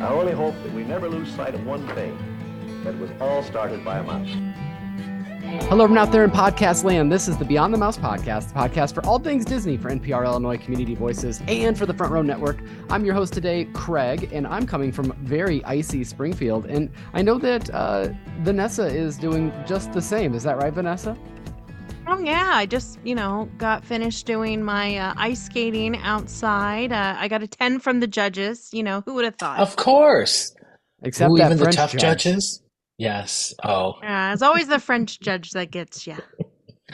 I only hope that we never lose sight of one thing that was all started by a mouse. Hello, everyone out there in podcast land. This is the Beyond the Mouse podcast, the podcast for all things Disney for NPR Illinois Community Voices and for the Front Row Network. I'm your host today, Craig, and I'm coming from very icy Springfield. And I know that uh, Vanessa is doing just the same. Is that right, Vanessa? Oh yeah, I just you know got finished doing my uh, ice skating outside. Uh, I got a ten from the judges. You know who would have thought? Of course. Except Ooh, that even French the tough judge. judges. Yes. Oh. Yeah, it's always the French judge that gets you.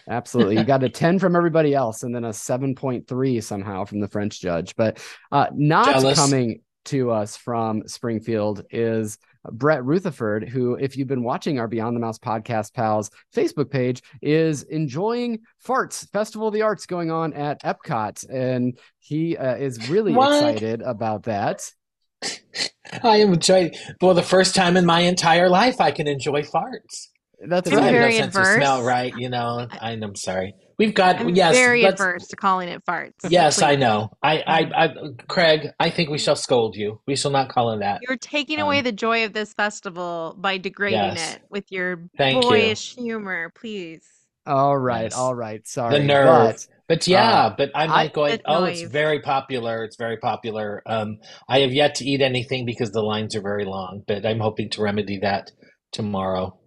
Absolutely. You got a 10 from everybody else and then a 7.3 somehow from the French judge. But uh, not Jealous. coming to us from Springfield is Brett Rutherford, who, if you've been watching our Beyond the Mouse podcast pals Facebook page, is enjoying Farts Festival of the Arts going on at Epcot. And he uh, is really What? excited about that. I am enjoying well the first time in my entire life I can enjoy farts. That's Because I have no very sense of smell, right? You know, I, I'm sorry. We've got I'm yes, very let's- adverse to calling it farts. Yes, I know. I, I, I, Craig, I think we shall scold you. We shall not call it that. You're taking Um, away the joy of this festival by degrading Yes. it with your Thank you. boyish humor. Please. All right. Yes. All right. Sorry. The nerve. But But yeah, Uh, but I'm I- like going, The oh, it's very popular. It's very popular. Um, I have yet to eat anything because the lines are very long, but I'm hoping to remedy that tomorrow.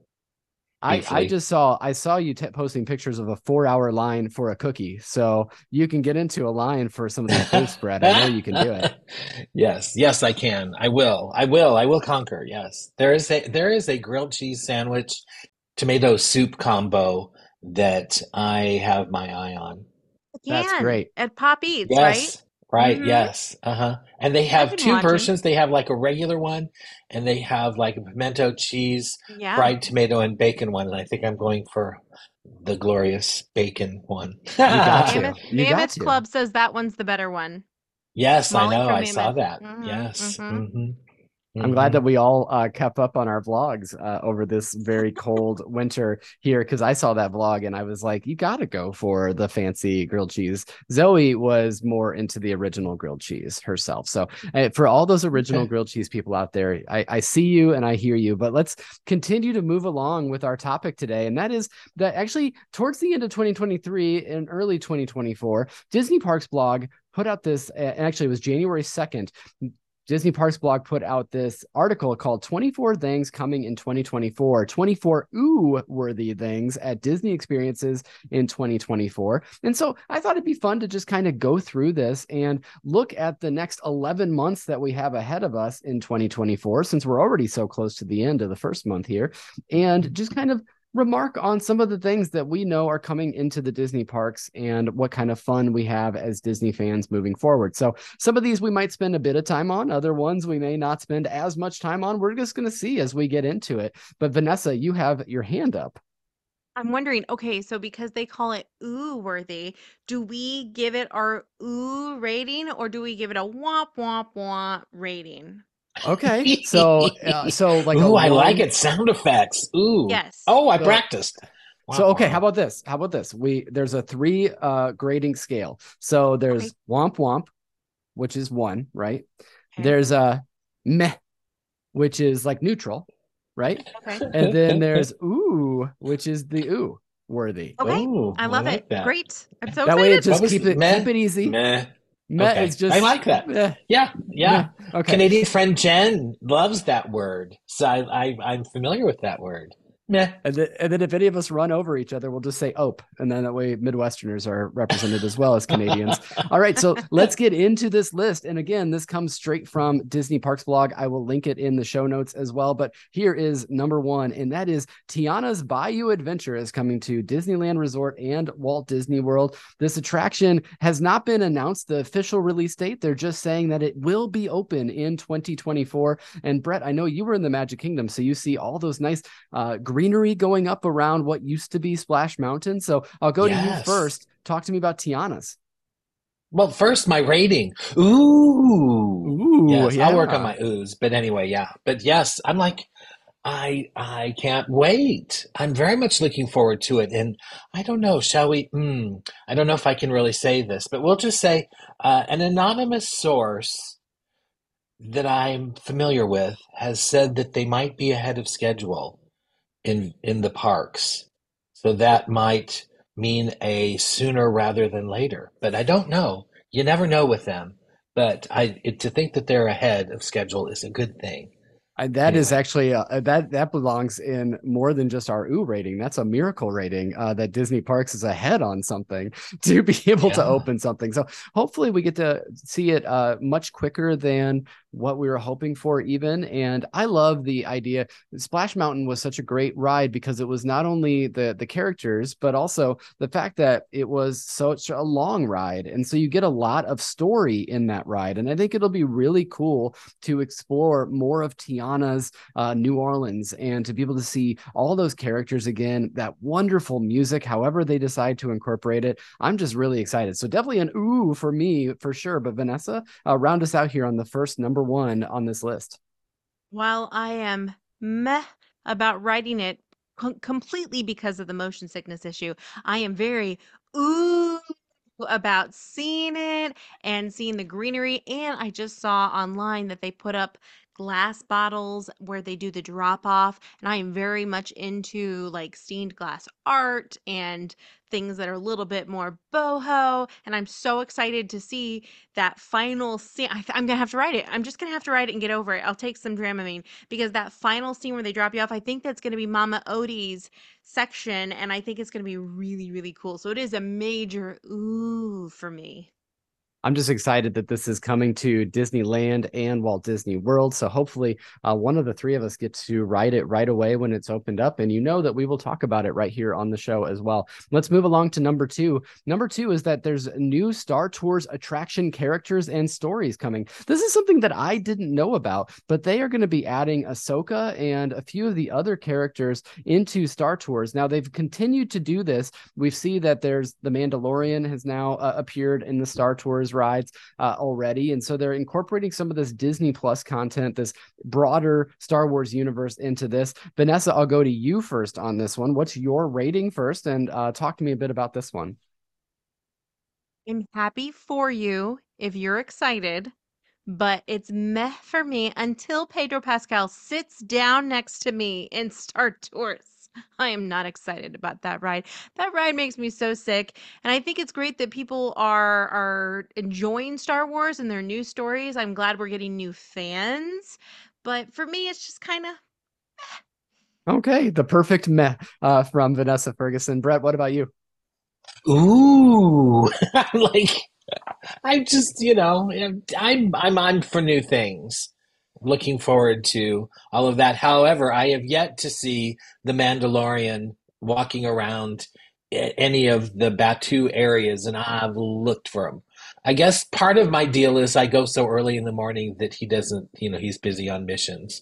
I, I just saw I saw you t- posting pictures of a four hour line for a cookie, so you can get into a line for some of the toast bread. I know you can do it. yes, yes, I can. I will. I will. I will conquer. Yes, there is a there is a grilled cheese sandwich, tomato soup combo that I have my eye on. That's great. At Pop Eats, Yes, right? Right. Mhm. Yes. Uh huh. And they have two watching. versions. They have like a regular one, and they have like a pimento cheese, Yeah. fried tomato, and bacon one. And I think I'm going for the glorious bacon one. got to. Mammoth, You got Mammoth to. Club says that one's the better one. Yes, I know. from I saw Mammoth. that. Mhm, Yes. mhm. I'm glad that we all uh, kept up on our vlogs uh, over this very cold winter here because I saw that vlog and I was like, you got to go for the fancy grilled cheese. Zoe was more into the original grilled cheese herself. So, uh, for all those original Okay. grilled cheese people out there, I, I see you and I hear you. But let's continue to move along with our topic today. And that is that actually, towards the end of 2023 and early 2024, Disney Parks blog put out this, and actually, it was January 2nd. Disney Parks blog put out this article called 24 Things Coming in 2024, 24 ooh worthy things at Disney experiences in 2024. And so I thought it'd be fun to just kind of go through this and look at the next 11 months that we have ahead of us in 2024, since we're already so close to the end of the first month here, and just kind of remark on some of the things that we know are coming into the Disney parks and what kind of fun we have as Disney fans moving forward. So some of these we might spend a bit of time on, other ones we may not spend as much time on. We're just going to see as we get into it. But Vanessa, you have your hand up. I'm wondering, okay, so because they call it ooh worthy, do we give it our ooh rating or do we give it a womp womp womp rating? Okay. So uh, so like a Ooh, I like it. Sound effects. Ooh. Yes. Oh, I So- practiced. So okay, how about this? How about this? We there's a three uh grading scale. So there's Okay. womp womp, which is one, right? Okay. There's a meh, which is like neutral, right? Okay. And then there's ooh, which is the ooh worthy. Okay. Ooh, I love like it. that. Great. I'm so that way it just keep it meh? keep it easy. Meh. Meh Okay. is just I like that. meh, Yeah, yeah. Okay. Canadian friend Jen loves that word, so I, I I'm familiar with that word. Meh. And then, and then if any of us run over each other, we'll just say "ope," and then that way Midwesterners are represented as well as Canadians. All right, so let's get into this list. And again, this comes straight from Disney Parks blog. I will link it in the show notes as well. But here is number one, and that is Tiana's Bayou Adventure is coming to Disneyland Resort and Walt Disney World. This attraction has not been announced the official release date. They're just saying that it will be open in 2024. And Brett, I know you were in the Magic Kingdom, so you see all those nice uh, greenery going up around what used to be Splash Mountain. So I'll go to you first. Talk to me about Tiana's. Well, first my rating. Ooh. Ooh, yes, I'll work on my oohs. But anyway, yeah. But yes, I'm like, I I can't wait. I'm very much looking forward to it. And I don't know, shall we? Mm, I don't know if I can really say this, but we'll just say uh, an anonymous source that I'm familiar with has said that they might be ahead of schedule in in the parks. So that might mean a sooner rather than later. But I don't know. You never know with them. But I it, to think that they're ahead of schedule is a good thing. I, that Anyway. is actually uh, uh, that that belongs in more than just our ooh rating. That's a miracle rating uh, that Disney Parks is ahead on something to be able to open something. So hopefully we get to see it uh, much quicker than what we were hoping for even and i love the idea. Splash mountain was such a great ride because it was not only the the characters but also the fact that it was such a long ride and so you get a lot of story in that ride and i think it'll be really cool to explore more of tiana's uh, new orleans and to be able to see all those characters again that wonderful music however they decide to incorporate it. I'm just really excited. So definitely an ooh for me for sure. But vanessa uh, round us out here on the first number one on this list. While I am meh about writing it com- completely because of the motion sickness issue, I am very ooh about seeing it and seeing the greenery. And I just saw online that they put up glass bottles where they do the drop off. And I am very much into like stained glass art and things that are a little bit more boho. And I'm so excited to see that final scene. I, I'm gonna have to write it. I'm just gonna have to write it and get over it. I'll take some Dramamine because that final scene where they drop you off, I think that's gonna be Mama Odie's section, and I think it's gonna be really, really cool. So it is a major ooh for me. I'm just excited that this is coming to Disneyland and Walt Disney World. So hopefully, uh, one of the three of us gets to ride it right away when it's opened up. And you know that we will talk about it right here on the show as well. Let's move along to number two. Number two is that there's new Star Tours attraction characters and stories coming. This is something that I didn't know about, but they are going to be adding Ahsoka and a few of the other characters into Star Tours. Now, they've continued to do this. We see that there's the Mandalorian has now uh, appeared in the Star Tours rides uh, already. And so they're incorporating some of this Disney Plus content, this broader Star Wars universe into this. Vanessa, I'll go to you first on this one. What's your rating first? And uh, talk to me a bit about this one. I'm happy for you if you're excited, but it's meh for me until Pedro Pascal sits down next to me in Star Tours. I am not excited about that ride. That ride makes me so sick. And I think it's great that people are are enjoying Star Wars and their new stories. I'm glad we're getting new fans. But for me, it's just kind of Okay, the perfect meh uh, from Vanessa Ferguson. Brett, what about you? Ooh, like I'm just, you know, I'm I'm on for new things. Looking forward to all of that. However, I have yet to see the Mandalorian walking around any of the Batuu areas, and I've looked for him. I guess part of my deal is I go so early in the morning that he doesn't, you know, he's busy on missions.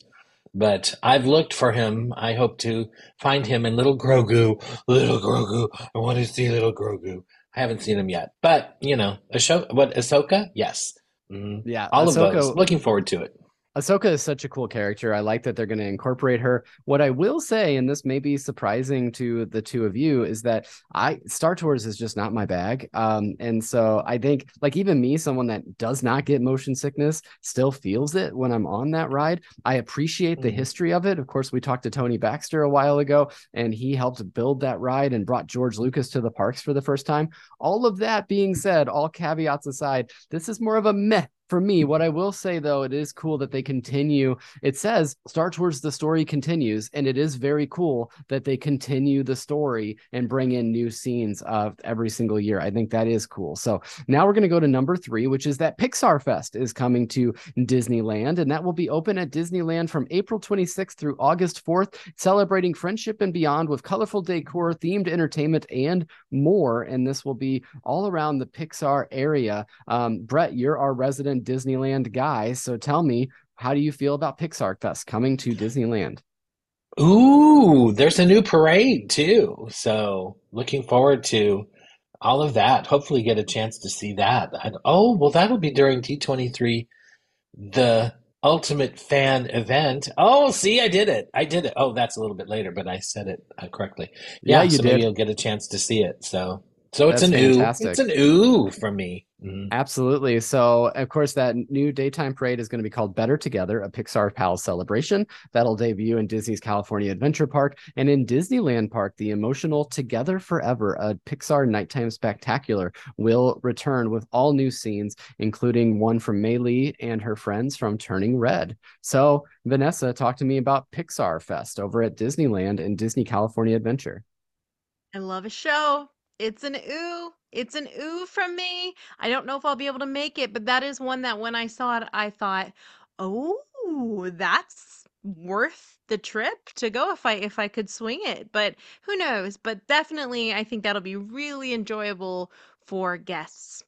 But I've looked for him. I hope to find him in Little Grogu. Little Grogu. I want to see Little Grogu. I haven't seen him yet, but you know, Asho- what Ahsoka? Yes, Mhm. Yeah, all of Ahsoka- those. Looking forward to it. Ahsoka is such a cool character. I like that they're going to incorporate her. What I will say, and this may be surprising to the two of you, is that I Star Tours is just not my bag. Um, and so I think, like even me, someone that does not get motion sickness, still feels it when I'm on that ride. I appreciate the Mhm. history of it. Of course, we talked to Tony Baxter a while ago, and he helped build that ride and brought George Lucas to the parks for the first time. All of that being said, all caveats aside, this is more of a meh for me, what I will say though, it is cool that they continue. It says Star Tours, the story continues, and it is very cool that they continue the story and bring in new scenes of every single year. I think that is cool. So now we're going to go to number three, which is that Pixar Fest is coming to Disneyland, and that will be open at Disneyland from April 26th through August 4th, celebrating friendship and beyond with colorful decor, themed entertainment, and more. And this will be all around the Pixar area. Um, Brett, you're our resident Disneyland guy, so tell me, how do you feel about Pixar Fest coming to Disneyland? Ooh, there's a new parade too. So looking forward to all of that. Hopefully get a chance to see that. Oh, well, that'll be during D23, the ultimate fan event. Oh, see, I did it. I did it. Oh, that's a little bit later, but I said it uh, correctly. Yeah, Yeah, you so maybe did. you'll get a chance to see it. So So it's That's an ooh. fantastic. It's an ooh from me. Mhm. Absolutely. So, of course, that new daytime parade is going to be called Better Together, a Pixar Pal celebration. That'll debut in Disney's California Adventure Park and in Disneyland Park. The emotional Together Forever, a Pixar nighttime spectacular, will return with all new scenes, including one from Mei Lee and her friends from Turning Red. So, Vanessa, talk to me about Pixar Fest over at Disneyland and Disney California Adventure. I love a show. It's an ooh. It's an ooh from me. I don't know if I'll be able to make it, but that is one that when I saw it, I thought, oh, that's worth the trip to go if I if I could swing it. But who knows? But definitely I think that'll be really enjoyable for guests.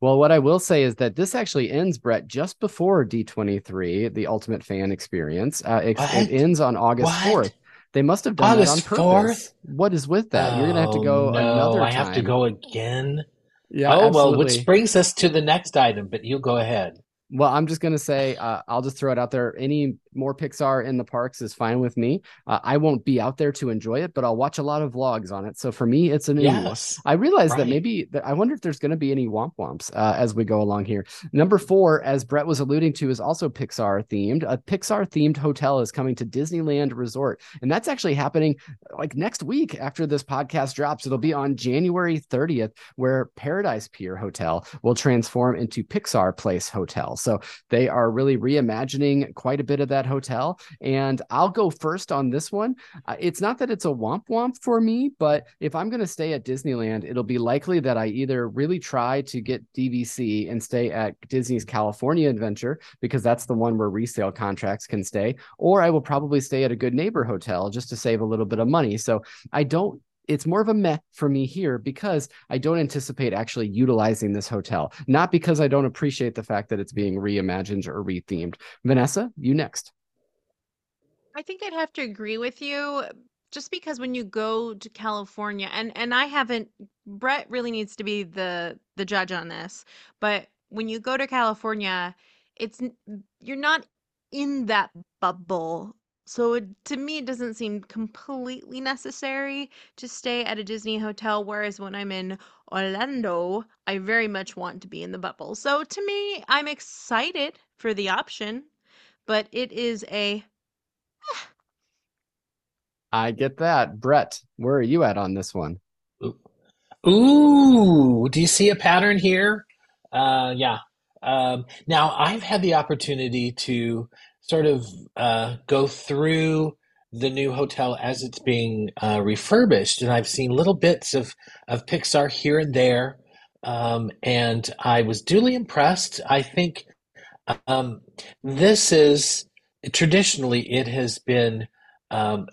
Well, what I will say is that this actually ends, Brett, just before D23, the Ultimate Fan Experience. Uh, it, it ends on August What? 4th. They must have done August that on purpose. 4th? What is with that? You're gonna have to Oh, go no, another Time. I have to go again. Yeah, oh well, which brings us to the next item. But you go ahead. Well, I'm just gonna say, uh, I'll just throw it out there. Any more Pixar in the parks is fine with me. Uh, I won't be out there to enjoy it, but I'll watch a lot of vlogs on it. So for me, it's a new. Yes. I realize that maybe that I wonder if there's going to be any womp womps uh, as we go along here. Number four, as Brett was alluding to, is also Pixar themed. A Pixar themed hotel is coming to Disneyland Resort, and that's actually happening like next week after this podcast drops. It'll be on January 30th, where Paradise Pier Hotel will transform into Pixar Place Hotel. So they are really reimagining quite a bit of that hotel. And I'll go first on this one. Uh, it's not that it's a womp womp for me, but if I'm going to stay at Disneyland, it'll be likely that I either really try to get DVC and stay at Disney's California Adventure because that's the one where resale contracts can stay, or I will probably stay at a good neighbor hotel just to save a little bit of money. So I don't it's more of a meh for me here because I don't anticipate actually utilizing this hotel. Not because I don't appreciate the fact that it's being reimagined or rethemed. Vanessa, you next. I think I'd have to agree with you just because when you go to California and and I haven't Brett really needs to be the the judge on this, but when you go to California, it's you're not in that bubble. So it, to me, it doesn't seem completely necessary to stay at a Disney hotel. Whereas when I'm in Orlando, I very much want to be in the bubble. So to me, I'm excited for the option, but it is a I get that. Brett, where are you at on this one? Ooh, do you see a pattern here? Uh, yeah. Um, now, I've had the opportunity to sort of uh, go through the new hotel as it's being uh, refurbished, and I've seen little bits of, of Pixar here and there, um, and I was duly impressed. I think um, this is traditionally it has been um,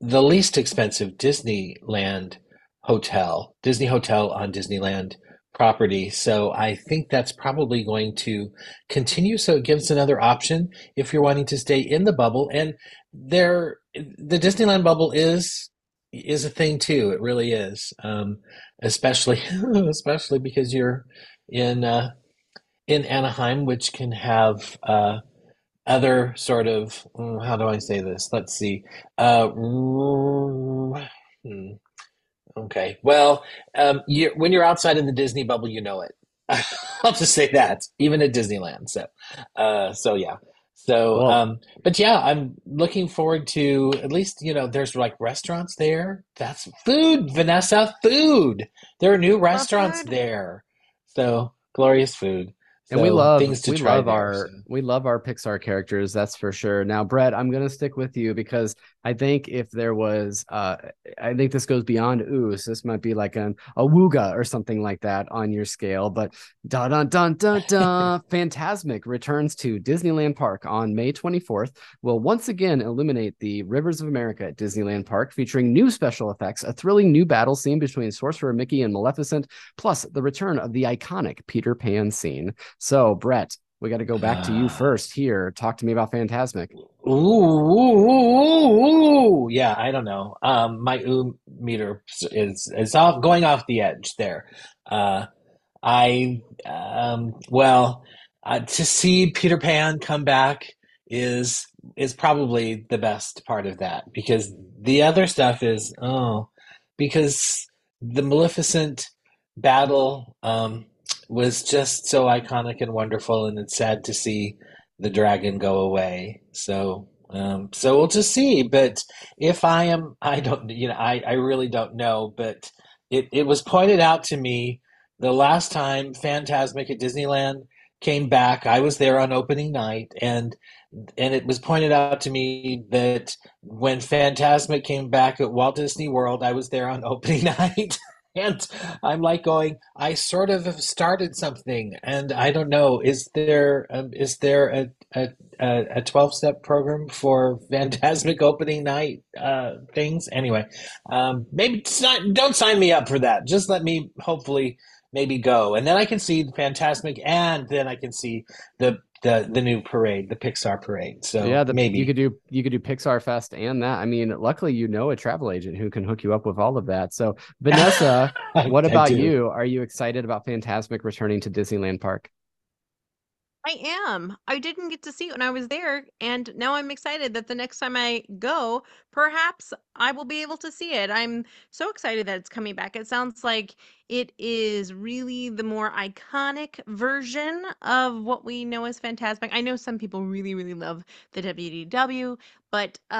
the least expensive Disneyland hotel, Disney hotel on Disneyland property. So I think that's probably going to continue. So it gives another option if you're wanting to stay in the bubble. And there, the Disneyland bubble is is a thing too. It really is, um, especially especially because you're in uh, in Anaheim, which can have uh, other sort of mm, how do I say this? Let's see. Uh, hmm. Okay. Well, um, you, when you're outside in the Disney bubble, you know it. I'll just say that, even at Disneyland. So, uh, so yeah. So, Well- um, but yeah, I'm looking forward to at least, you know, there's like restaurants there. That's food, Vanessa, food. There are new restaurants there. So, glorious food. And we love things to we love our we love our Pixar characters, that's for sure. Now, Brett, I'm gonna stick with you because I think if there was uh I think this goes beyond ooze. This might be like an a wooga or something like that on your scale. But da da da da da, Fantasmic returns to Disneyland Park on May 24th. Will once again illuminate the rivers of America at Disneyland Park, featuring new special effects, a thrilling new battle scene between Sorcerer Mickey and Maleficent, plus the return of the iconic Peter Pan scene. So, Brett, we got to go back to you Ah. first here. Talk to me about Fantasmic. Ooh, ooh, ooh, ooh, ooh. Yeah, I don't know. Um, my ooh meter is is off going off the edge there. Uh, I um, well, uh, to see Peter Pan come back is is probably the best part of that because the other stuff is oh, because the Maleficent battle um, was just so iconic and wonderful, and it's sad to see the dragon go away. So, um, so we'll just see. But if I am, I don't, you know, I, I really don't know. But it, it was pointed out to me the last time Fantasmic at Disneyland came back. I was there on opening night, and and it was pointed out to me that when Fantasmic came back at Walt Disney World, I was there on opening night. And I'm like going, I sort of have started something, and I don't know. Is there um, is there a a a twelve step program for Fantasmic opening night uh, things? Anyway, um, maybe not, don't sign me up for that. Just let me hopefully maybe go, and then I can see the Fantasmic, and then I can see the the the new parade, the Pixar parade. So yeah, the, maybe you could do you could do Pixar Fest and that. I mean, luckily you know a travel agent who can hook you up with all of that. So Vanessa, what about you? Are you excited about Fantasmic returning to Disneyland Park? I am. I didn't get to see it when I was there, and now I'm excited that the next time I go, perhaps I will be able to see it. I'm so excited that it's coming back. It sounds like it is really the more iconic version of what we know as Fantasmic. I know some people really, really love the WDW, but uh,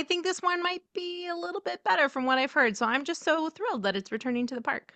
I think this one might be a little bit better from what I've heard. So I'm just so thrilled that it's returning to the park.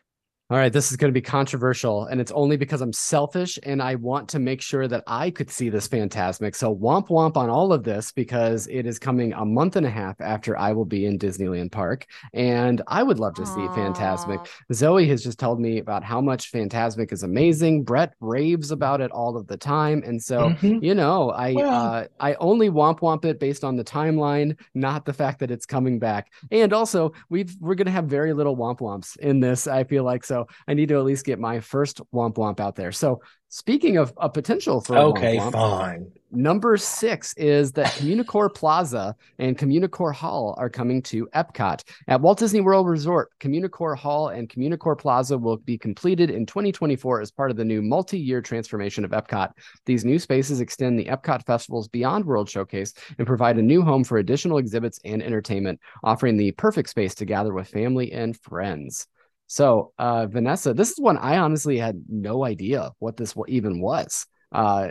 All right, this is going to be controversial, and it's only because I'm selfish and I want to make sure that I could see this Fantasmic. So womp womp on all of this because it is coming a month and a half after I will be in Disneyland Park, and I would love to see Aww. Fantasmic. Zoe has just told me about how much Fantasmic is amazing. Brett raves about it all of the time, and so mm-hmm. you know, I well, uh, I only womp womp it based on the timeline, not the fact that it's coming back. And also, we've we're going to have very little womp womps in this. I feel like so. I need to at least get my first womp womp out there. So speaking of a potential for okay, womp womp, fine. Number six is that Communicore Plaza and Communicore Hall are coming to Epcot. At Walt Disney World Resort, Communicore Hall and Communicore Plaza will be completed in 2024 as part of the new multi year transformation of Epcot. These new spaces extend the Epcot Festival's Beyond World Showcase and provide a new home for additional exhibits and entertainment, offering the perfect space to gather with family and friends. So, uh, Vanessa, this is one I honestly had no idea what this even was. Uh,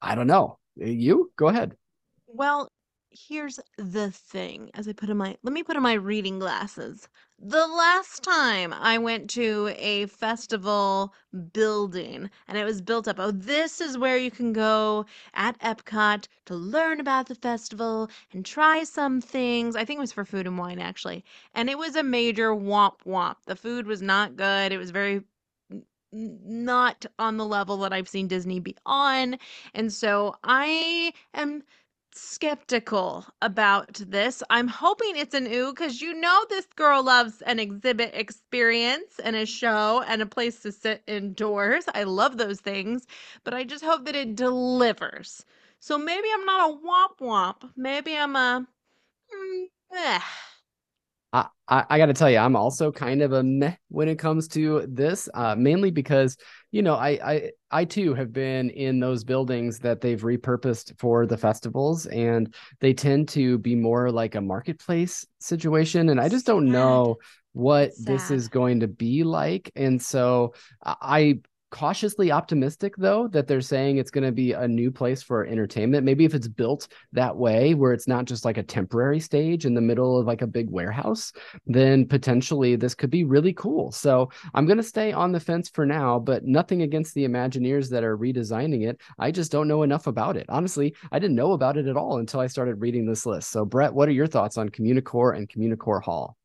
I don't know. You go ahead. Well, here's the thing as I put in my let me put on my reading glasses. The last time I went to a festival building and it was built up, oh, this is where you can go at Epcot to learn about the festival and try some things. I think it was for food and wine actually. And it was a major womp womp. The food was not good. It was very not on the level that I've seen Disney be on. And so I am skeptical about this. I'm hoping it's an ooh because you know this girl loves an exhibit experience and a show and a place to sit indoors. I love those things, but I just hope that it delivers. So maybe I'm not a womp womp. Maybe I'm a. Mm, eh. I, I, got to tell you, I'm also kind of a meh when it comes to this, uh, mainly because you know I, I I too have been in those buildings that they've repurposed for the festivals, and they tend to be more like a marketplace situation, and I just don't Sad. know what Sad. this is going to be like, and so I cautiously optimistic though that they're saying it's going to be a new place for entertainment. Maybe if it's built that way where it's not just like a temporary stage in the middle of like a big warehouse then potentially this could be really cool. So i'm going to stay on the fence for now but nothing against the imagineers that are redesigning it. I just don't know enough about it. Honestly i didn't know about it at all until i started reading this list. So brett what are your thoughts on communicore and communicore hall?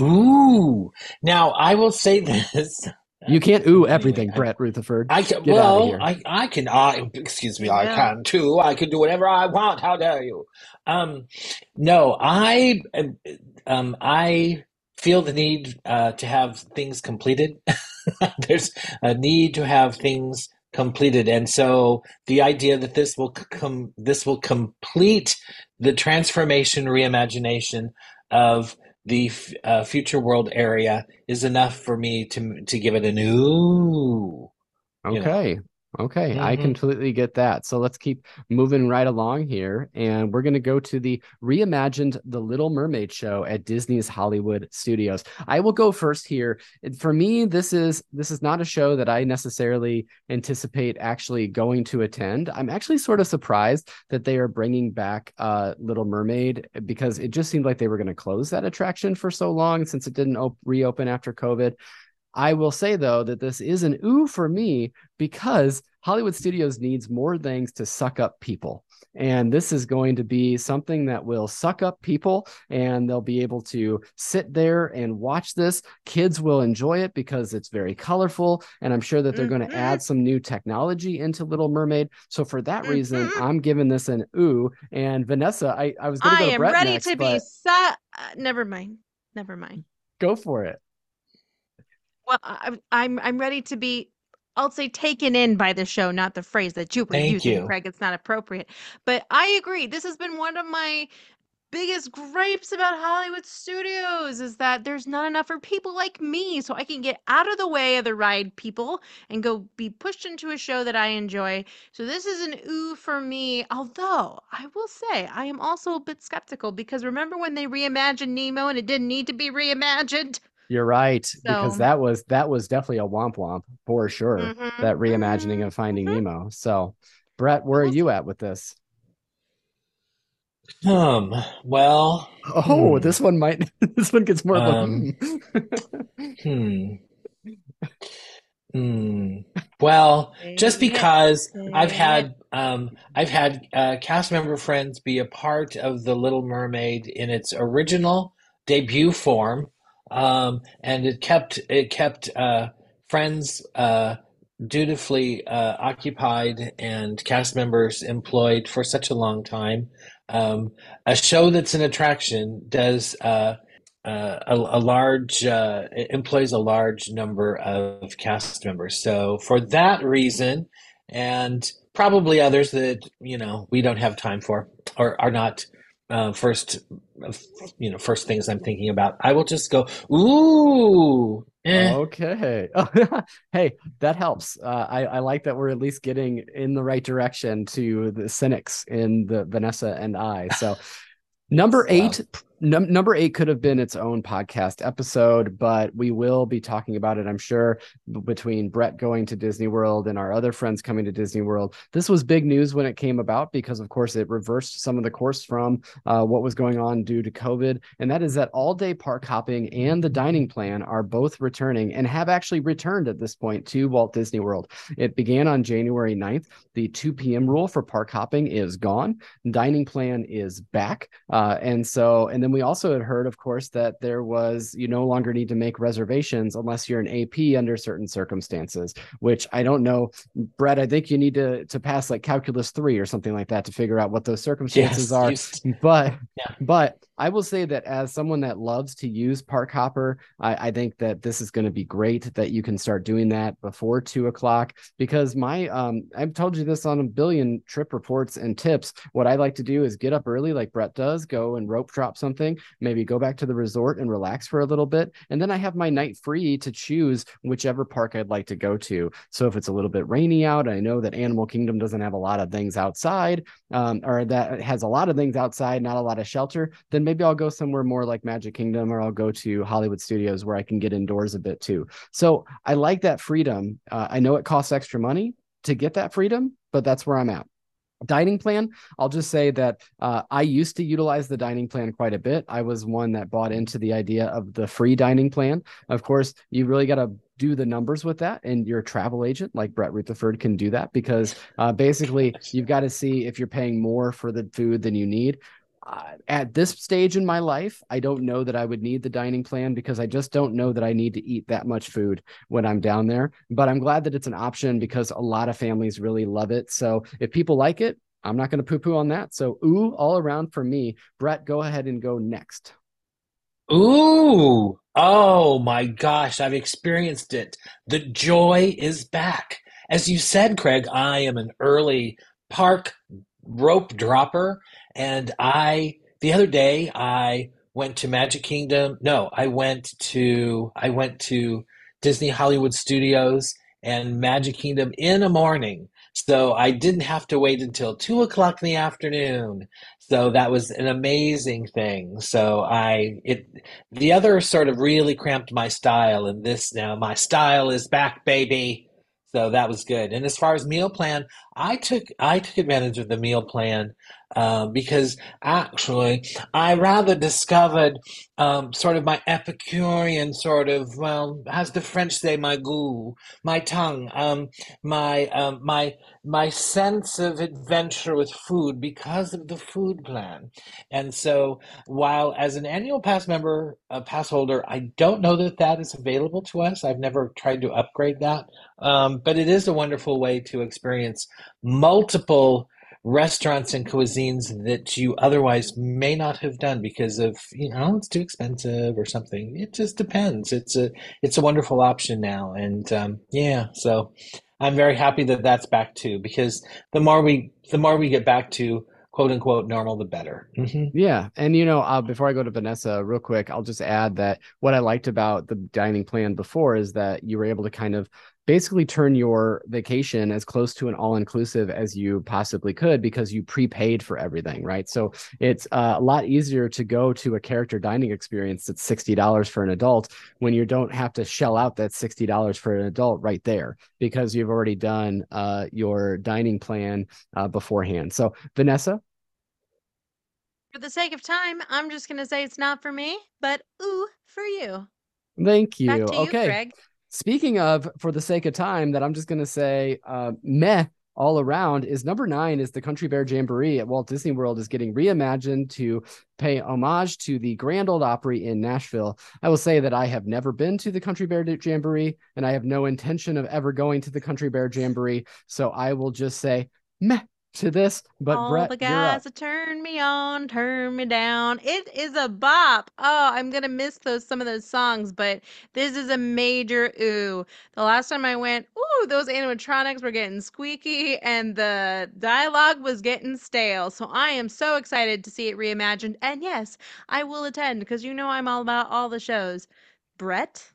Ooh, now I will say this. You can't ooh everything, Brett Rutherford. I can. Get well, I I can. I excuse me. Yeah. I can too. I can do whatever I want. How dare you? Um, no, I um I feel the need uh, to have things completed. There's a need to have things completed, and so the idea that this will come, this will complete the transformation, reimagination of the uh, future world area is enough for me to to give it a new. Okay. Know. Okay, I Mhm. completely get that. So let's keep moving right along here. And we're going to go to the reimagined The Little Mermaid show at Disney's Hollywood Studios. I will go first here. For me, this is this is not a show that I necessarily anticipate actually going to attend. I'm actually sort of surprised that they are bringing back uh, Little Mermaid because it just seemed like they were going to close that attraction for so long since it didn't op- reopen after COVID. I will say though that this is an ooh for me because Hollywood Studios needs more things to suck up people. And this is going to be something that will suck up people and they'll be able to sit there and watch this. Kids will enjoy it because it's very colorful. And I'm sure that they're going Mhm. to add some new technology into Little Mermaid. So for that reason, Mhm. I'm giving this an ooh. And Vanessa, I, I was going to I go to am Brett ready next, to be. but Su- uh, never mind. Never mind. go for it. Well, I, I'm I'm ready to be. I'll say taken in by the show, not the phrase that you were Thank using, you. Craig. It's not appropriate. But I agree. This has been one of my biggest gripes about Hollywood studios is that there's not enough for people like me, so I can get out of the way of the ride people and go be pushed into a show that I enjoy. So this is an ooh for me. Although I will say I am also a bit skeptical because remember when they reimagined Nemo and it didn't need to be reimagined? You're right because that was that was definitely a womp womp for sure. Mhm, That reimagining of Finding mhm. Nemo. So, Brett, where are you at with this? Um, well, Oh, Hmm. this one might. This one gets more. Um, hmm. hmm. Hmm. Well, just because I've had um, I've had uh, cast member friends be a part of the Little Mermaid in its original debut form, um, and it kept it kept uh, friends uh, dutifully uh, occupied and cast members employed for such a long time. Um, a show that's an attraction does uh, uh, a, a large uh, employs a large number of cast members. So for that reason, and probably others that you know we don't have time for or are not uh, first you know first things I'm thinking about, I will just go ooh. eh. Okay. hey, that helps. Uh, I I like that we're at least getting in the right direction to the cynics in the Vanessa and I. So. Number eight, num- number eight could have been its own podcast episode, but we will be talking about it, I'm sure, b- between Brett going to Disney World and our other friends coming to Disney World. This was big news when it came about because, of course, it reversed some of the course from uh, what was going on due to COVID. And that is that all day park hopping and the dining plan are both returning and have actually returned at this point to Walt Disney World. It began on January 9th. The 2 p.m. rule for park hopping is gone. Dining plan is back. Uh, and so, and then we also had heard, of course, that there was you no longer need to make reservations unless you're an AP under certain circumstances, which I don't know. Brett, I think you need to to pass like calculus three or something like that to figure out what those circumstances Yes, are. But Yeah. but I will say that as someone that loves to use Park Hopper, I, I think that this is going to be great that you can start doing that before two o'clock because my um I've told you this on a billion trip reports and tips. What I like to do is get up early like Brett does, go and rope drop something, maybe go back to the resort and relax for a little bit, and then I have my night free to choose whichever park I'd like to go to. So if it's a little bit rainy out, I know that Animal Kingdom doesn't have a lot of things outside, um, or that has a lot of things outside, not a lot of shelter, then maybe I'll go somewhere more like Magic Kingdom or I'll go to Hollywood Studios where I can get indoors a bit too. So I like that freedom. Uh, I know it costs extra money to get that freedom, but that's where I'm at. Dining plan, I'll just say that uh, I used to utilize the dining plan quite a bit. I was one that bought into the idea of the free dining plan. Of course, you really got to do the numbers with that, and your travel agent like Brett Rutherford can do that because uh, basically you've got to see if you're paying more for the food than you need at this stage in my life, I don't know that I would need the dining plan because I just don't know that I need to eat that much food when I'm down there. But I'm glad that it's an option because a lot of families really love it. So if people like it, I'm not going to poo poo on that. So, ooh, all around for me. Brett, go ahead and go next. Ooh, oh my gosh, I've experienced it. The joy is back. As you said, Craig, I am an early park rope dropper, and I the other day I went to Magic Kingdom. No, I went to I went to Disney Hollywood Studios and Magic Kingdom in the morning. So I didn't have to wait until two o'clock in the afternoon. So that was an amazing thing. So I it the other sort of really cramped my style, and this now my style is back, baby. So that was good. And as far as meal plan, I took I took advantage of the meal plan uh, because actually I rather discovered um, sort of my Epicurean sort of well, as the French say, my goût, my tongue, um, my um, my my sense of adventure with food because of the food plan. And so, while as an annual pass member, a pass holder, I don't know that that is available to us. I've never tried to upgrade that, um, but it is a wonderful way to experience multiple restaurants and cuisines that you otherwise may not have done because of you know it's too expensive or something. It just depends. It's a it's a wonderful option now. And um, yeah so i'm very happy that that's back too because the more we the more we get back to quote unquote normal the better. Mm-hmm. yeah. And you know uh, before i go to vanessa real quick i'll just add that what i liked about the dining plan before is that you were able to kind of basically turn your vacation as close to an all-inclusive as you possibly could because you prepaid for everything right? So it's uh, a lot easier to go to a character dining experience that's $60 for an adult when you don't have to shell out that $60 for an adult right there because you've already done uh, your dining plan uh, beforehand. So vanessa? For the sake of time i'm just going to say it's not for me but ooh for you. Thank you, you okay. Craig. Speaking of, for the sake of time, that I'm just going to say, uh, meh all around is number nine is the Country Bear Jamboree at Walt Disney World is getting reimagined to pay homage to the Grand Old Opry in Nashville. I will say that I have never been to the Country Bear Jamboree and I have no intention of ever going to the Country Bear Jamboree. So I will just say meh to this, but all Brett, the guys that turn me on, turn me down. It is a bop. Oh, I'm gonna miss those some of those songs, but this is a major ooh. The last time I went, ooh, those animatronics were getting squeaky and the dialogue was getting stale. So I am so excited to see it reimagined. And yes, I will attend because you know I'm all about all the shows. Brett.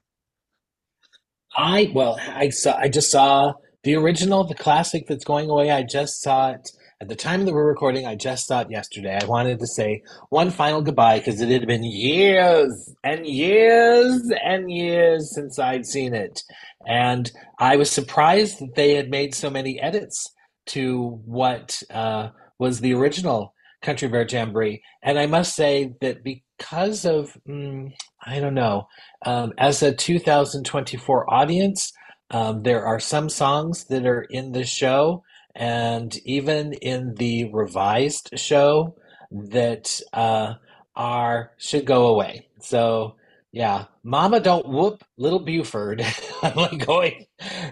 I well, I saw. I just saw the original, the classic that's going away, I just saw it at the time that we're recording. I just saw it yesterday. I wanted to say one final goodbye because it had been years and years and years since I'd seen it. And I was surprised that they had made so many edits to what uh, was the original Country Bear Jamboree. And I must say that because of, mm, I don't know, um, as a 2024 audience, um, there are some songs that are in the show and even in the revised show that uh, are should go away. So yeah, Mama don't whoop little Buford. I'm like going.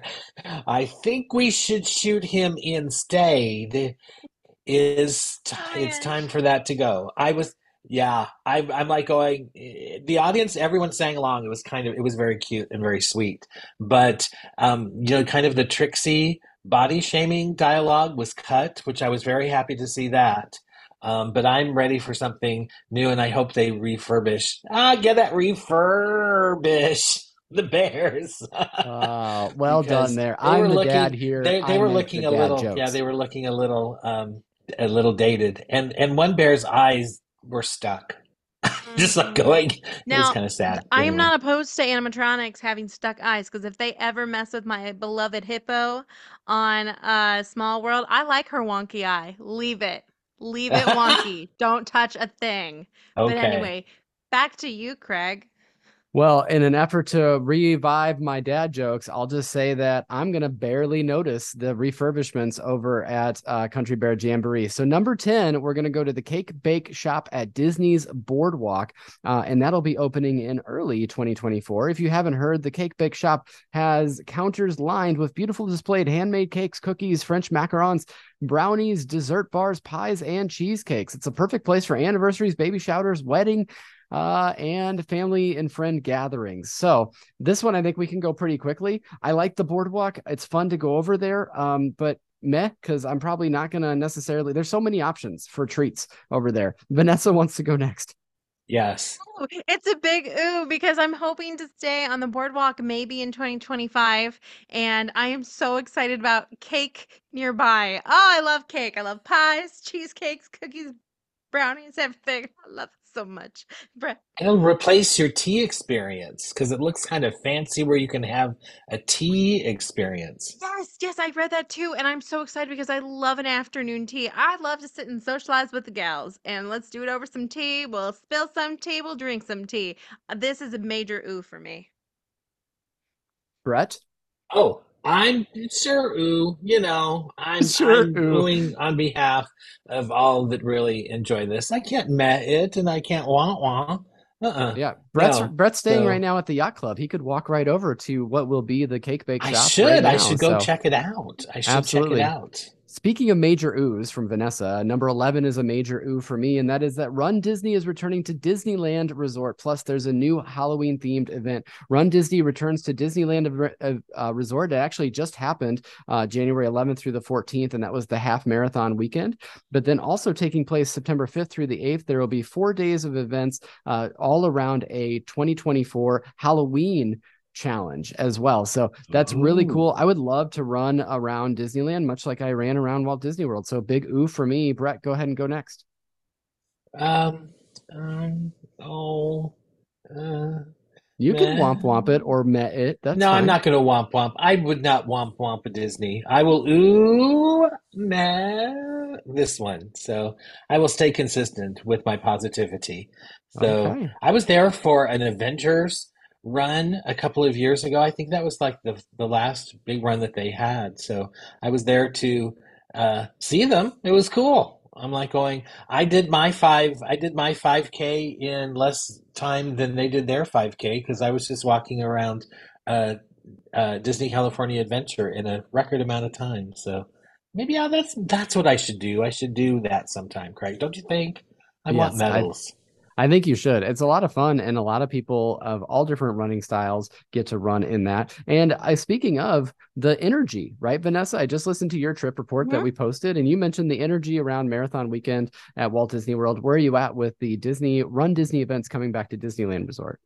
I think we should shoot him instead. Is it's time for that to go. I was yeah, I'm, I'm like going. The audience, everyone sang along. It was kind of, it was very cute and very sweet. But um, you know, kind of the Trixie body shaming dialogue was cut, which I was very happy to see that. Um, but I'm ready for something new, and I hope they refurbish. Ah, get that refurbish the Bears. wow, well done there. I'm the looking, dad here. They, they were looking a little, jokes. yeah, they were looking a little, um, a little dated, and and one bear's eyes we're stuck. just like mm-hmm. going. Now, it's kind of sad. I am not opposed to animatronics having stuck eyes because if they ever mess with my beloved hippo on uh, Small World, I like her wonky eye. Leave it. Leave it wonky. Don't touch a thing. Okay. But anyway, back to you, Craig. Well, in an effort to revive my dad jokes, I'll just say that I'm going to barely notice the refurbishments over at uh, Country Bear Jamboree. So, number 10, we're going to go to the Cake Bake Shop at Disney's Boardwalk, uh, and that'll be opening in early 2024. If you haven't heard, the Cake Bake Shop has counters lined with beautiful displayed handmade cakes, cookies, French macarons, brownies, dessert bars, pies, and cheesecakes. It's a perfect place for anniversaries, baby showers, wedding uh, and family and friend gatherings. So this one, I think we can go pretty quickly. I like the boardwalk. It's fun to go over there. Um, but meh, because I'm probably not going to necessarily, there's so many options for treats over there. Vanessa wants to go next. Yes. Ooh, It's a big ooh because I'm hoping to stay on the boardwalk maybe in 2025. And I am so excited about cake nearby. Oh, I love cake. I love pies, cheesecakes, cookies, brownies, everything. I love it so much. Bre- It'll replace your tea experience because it looks kind of fancy where you can have a tea experience. Yes, yes, I read that too. And I'm so excited because I love an afternoon tea. I love to sit and socialize with the gals. And let's do it over some tea. We'll spill some tea. We'll drink some tea. This is a major ooh for me. Brett? Oh, I'm sure, ooh, you know, I'm Sure, I'm ooh. oohing on behalf of all that really enjoy this. I can't met it and I can't wah wah. Uh-uh. Yeah, Brett's No, Brett's staying so- right now at the yacht club. He could walk right over to what will be the cake bake I should. right I should go so- check it out. I should Absolutely. check it out. Speaking of major oohs from Vanessa, number 11 is a major ooh for me, and that is that Run Disney is returning to Disneyland Resort. Plus, there's a new Halloween themed event. Run Disney returns to Disneyland uh, Resort. It actually just happened uh, January 11th through the 14th, and that was the half marathon weekend. But then also taking place September 5th through the 8th, there will be four days of events uh, all around a 2024 Halloween challenge as well. So that's really cool. I would love to run around Disneyland, much like I ran around Walt Disney World. So big ooh for me. Brett, go ahead and go next. Um, um, oh, uh, You can womp womp it or met it. That's no, I'm not going to womp womp. I would not womp womp a Disney. I will ooh meh this one. So I will stay consistent with my positivity. So Okay. I was there for an Avengers run a couple of years ago. I think that was like the the last big run that they had. So I was there to uh, see them. It was cool. I'm like going, I did my five, I did my 5K in less time than they did their 5K because I was just walking around uh, uh, Disney California Adventure in a record amount of time. So maybe that's that's what I should do. I should do that sometime, Craig. Don't you think? I want Yes, I- medals. I think you should. It's a lot of fun, and a lot of people of all different running styles get to run in that. And I, speaking of the energy, right, Vanessa? I just listened to your trip report that Mhm. we posted, and you mentioned the energy around Marathon Weekend at Walt Disney World. Where are you at with the Disney Run Disney events coming back to Disneyland Resort?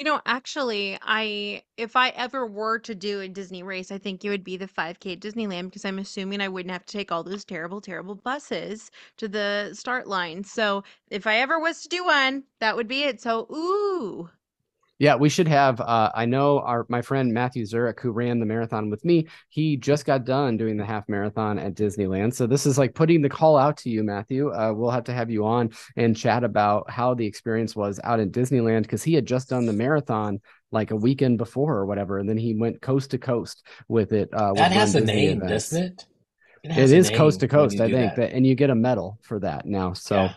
You know, actually, I if I ever were to do a Disney race, I think it would be the 5K at Disneyland because I'm assuming I wouldn't have to take all those terrible, terrible buses to the start line. So if I ever was to do one, that would be it. So, ooh, Yeah, we should have. Uh, I know our my friend Matthew Zurich, who ran the marathon with me, he just got done doing the half marathon at Disneyland. So this is like putting the call out to you, Matthew. Uh, we'll have to have you on and chat about how the experience was out in Disneyland because he had just done the marathon like a weekend before or whatever, and then he went coast to coast with it. Uh, with That has a Disney name, events. doesn't it? It a is coast to coast, I think, that. that, and you get a medal for that now. So. Yeah,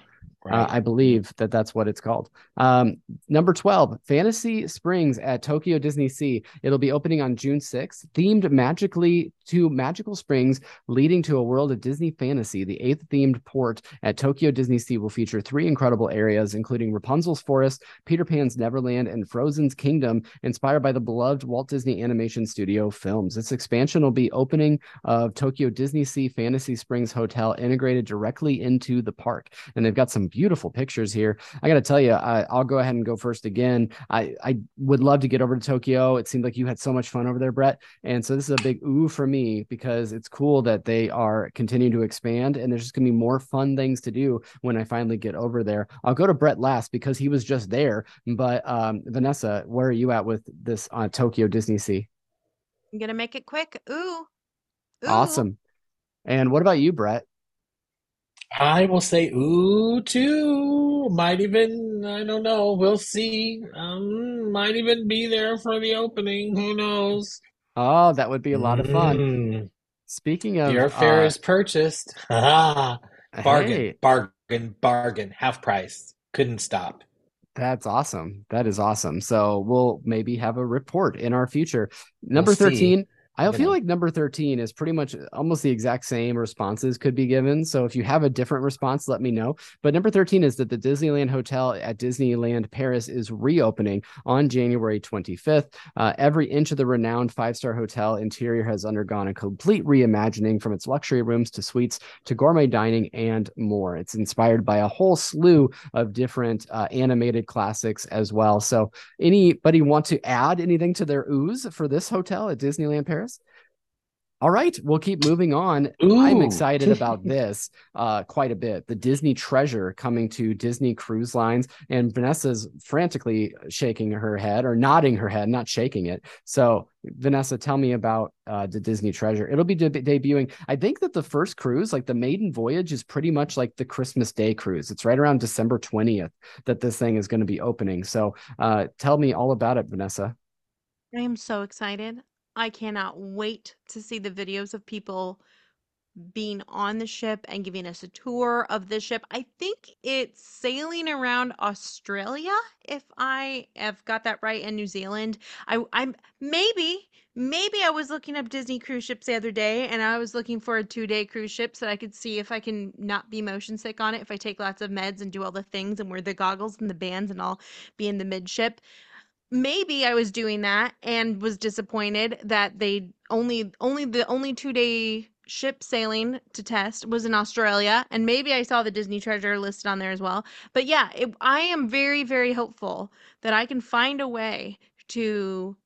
Uh. I believe that that's what it's called. Um, number 12, Fantasy Springs at Tokyo Disney Sea. It'll be opening on June 6th, themed magically to magical springs leading to a world of Disney fantasy. The eighth themed port at Tokyo Disney Sea will feature three incredible areas, including Rapunzel's Forest, Peter Pan's Neverland, and Frozen's Kingdom, inspired by the beloved Walt Disney Animation Studio films. This expansion will be opening of Tokyo Disney Sea Fantasy Springs Hotel integrated directly into the park. And they've got some beautiful pictures here. I got to tell you, I, I'll go ahead and go first again. I, I would love to get over to Tokyo. It seemed like you had so much fun over there, Brett. And so this is a big ooh for me because it's cool that they are continuing to expand and there's just going to be more fun things to do when I finally get over there. I'll go to Brett last because he was just there. But um, Vanessa, where are you at with this uh, Tokyo Disney Sea? I'm gonna make it quick. Ooh, ooh. Awesome. And what about you, Brett? I will say ooh too. Might even, I don't know. We'll see. Um, might even be there for the opening. Who knows? Oh, that would be a lot of fun. Mm, Speaking of Your fare uh, is purchased. Bargain, hey, bargain, bargain. Half price. Couldn't stop. That's awesome. That is awesome. So we'll maybe have a report in our future. Number see. 13, I feel know. like number 13 is pretty much almost the exact same responses could be given. So if you have a different response, let me know. But number 13 is that the Disneyland Hotel at Disneyland Paris is reopening on January 25th. Uh, every inch of the renowned five star hotel interior has undergone a complete reimagining from its luxury rooms to suites to gourmet dining and more. It's inspired by a whole slew of different uh, animated classics as well. So, anybody want to add anything to their ooze for this hotel at Disneyland Paris? All right, we'll keep moving on. I'm excited about this uh, quite a bit. The Disney Treasure coming to Disney Cruise Lines, and Vanessa's frantically shaking her head or nodding her head, not shaking it. So, Vanessa, tell me about uh, the Disney Treasure. It'll be de- debuting. I think that the first cruise, like the maiden voyage, is pretty much like the Christmas Day cruise. It's right around December 20th that this thing is going to be opening. So, uh, tell me all about it, Vanessa. I am so excited. I cannot wait to see the videos of people being on the ship and giving us a tour of the ship. I think it's sailing around Australia, if I have got that right, and New Zealand. I, I'm maybe, maybe I was looking up Disney cruise ships the other day and I was looking for a two day cruise ship so that I could see if I can not be motion sick on it if I take lots of meds and do all the things and wear the goggles and the bands and I'll be in the midship maybe I was doing that and was disappointed that they only only the only two day ship sailing to test was in Australia and maybe I saw the Disney treasure listed on there as well. But yeah, it, I am very very hopeful that I can find a way to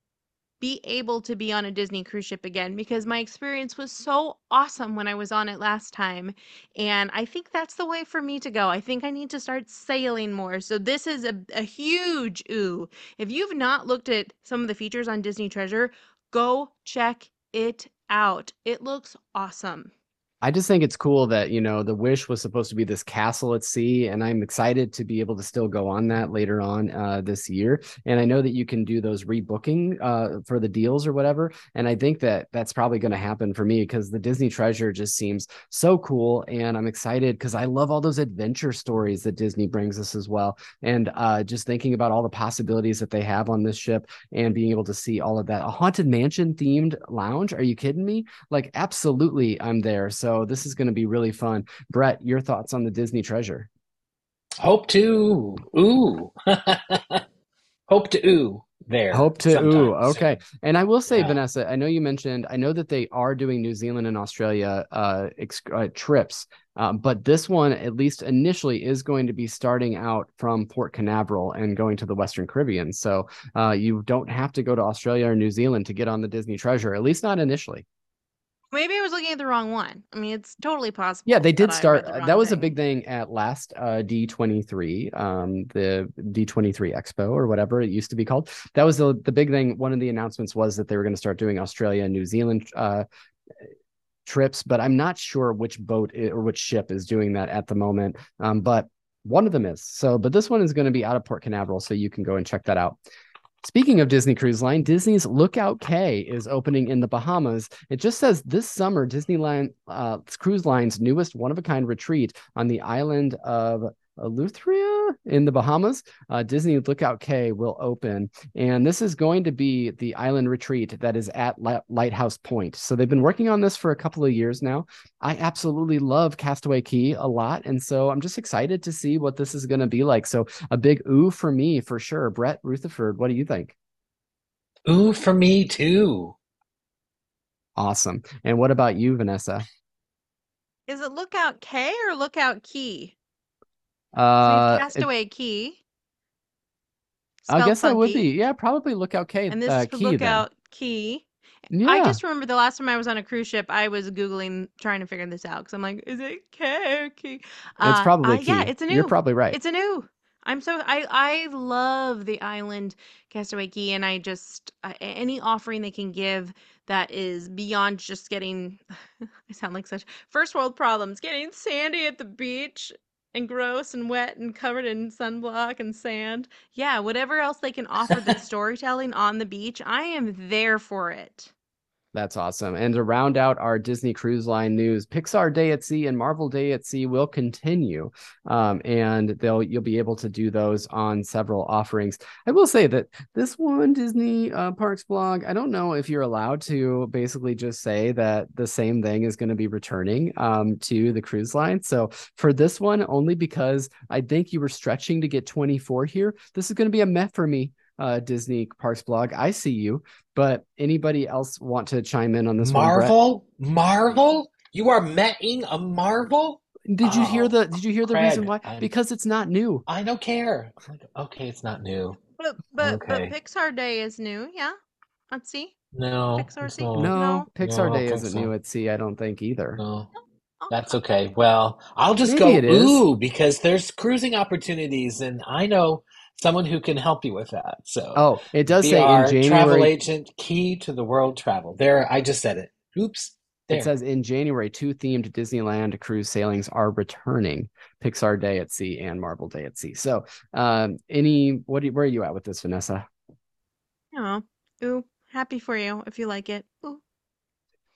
be able to be on a Disney cruise ship again because my experience was so awesome when I was on it last time. And I think that's the way for me to go. I think I need to start sailing more. So this is a, a huge ooh. If you've not looked at some of the features on Disney Treasure, go check it out. It looks awesome. I just think it's cool that, you know, the wish was supposed to be this castle at sea, and I'm excited to be able to still go on that later on uh, this year. And I know that you can do those rebooking uh, for the deals or whatever. And I think that that's probably going to happen for me because the Disney Treasure just seems so cool. And I'm excited because I love all those adventure stories that Disney brings us as well. And uh, just thinking about all the possibilities that they have on this ship and being able to see all of that. A Haunted Mansion themed lounge. Are you kidding me? Like, absolutely, I'm there. So this is going to be really fun. Brett, your thoughts on the Disney treasure? Hope to ooh. Hope to ooh there. Hope to sometime ooh. Okay. And I will say, Yeah. Vanessa, I know you mentioned, I know that they are doing New Zealand and Australia uh, ex- uh trips, um, but this one, at least initially, is going to be starting out from Port Canaveral and going to the Western Caribbean. So uh, you don't have to go to Australia or New Zealand to get on the Disney treasure, at least not initially. Maybe I was looking at the wrong one. I mean, it's totally possible. Yeah, they did I start. the uh, That was a big thing at last uh, D23, um, the D23 Expo or whatever it used to be called. That was the the big thing. One of the announcements was that they were going to start doing Australia and New Zealand uh, trips, but I'm not sure which boat or which ship is doing that at the moment. Um, but one of them is. So, but this one is going to be out of Port Canaveral, so you can go and check that out. Speaking of Disney Cruise Line, Disney's Lookout Cay is opening in the Bahamas. It just says this summer, Disneyland uh, Cruise Line's newest one of a kind retreat on the island of Eleuthera in the Bahamas. Uh, Disney Lookout Cay will open, and this is going to be the island retreat that is at Li- Lighthouse Point. So they've been working on this for a couple of years now. I absolutely love Castaway Cay a lot, and so I'm just excited to see what this is going to be like. So a big ooh for me for sure. Brett Rutherford, what do you think? Ooh for me too. Awesome. And what about you, Vanessa? Is it Lookout K or Lookout Key? So Uh, it- Castaway Cay. I guess that would be yeah, probably Lookout Key. And this uh, is for key then. Lookout Key. Yeah, I just remember the last time I was on a cruise ship, I was googling trying to figure this out because I'm like, is it K Key? it's Uh, probably uh, yeah, it's a new. You're probably right. It's a new. I'm so I I love the island Castaway Cay, and I just uh, any offering they can give that is beyond just getting. I sound like such first world problems. Getting sandy at the beach and gross and wet and covered in sunblock and sand. Yeah, whatever else they can offer the storytelling on the beach, I am there for it. That's awesome. And to round out our Disney Cruise Line news, Pixar Day at Sea and Marvel Day at Sea will continue, um, and they'll you'll be able to do those on several offerings. I will say that this one Disney uh, Parks blog, I don't know if you're allowed to basically just say that the same thing is going to be returning um, to the cruise line. So for this one, only because I think you were stretching to get 24 here, this is going to be a meh for me uh, Disney Parks blog. I see you, but anybody else want to chime in on this Marvel? one? Marvel? You are metting a Marvel? Did you oh, hear the Did you hear the Craig, reason why? I'm, because it's not new. I don't care. okay, it's not new. But but, okay. but Pixar Day is new. Yeah, let's see. No, Pixar Sea. No, no, Pixar no, Day isn't so. new at sea. I don't think either. No. That's okay. Well, I'll just Maybe go ooh because there's cruising opportunities, and I know someone who can help you with that. So, oh, it does say in January, travel agent, key to the world travel. There, I just said it. Oops. There. It says in January, two themed Disneyland cruise sailings are returning: Pixar Day at Sea and Marvel Day at Sea. So, um, any what? where are you at with this, Vanessa? Oh, ooh, happy for you if you like it. Ooh.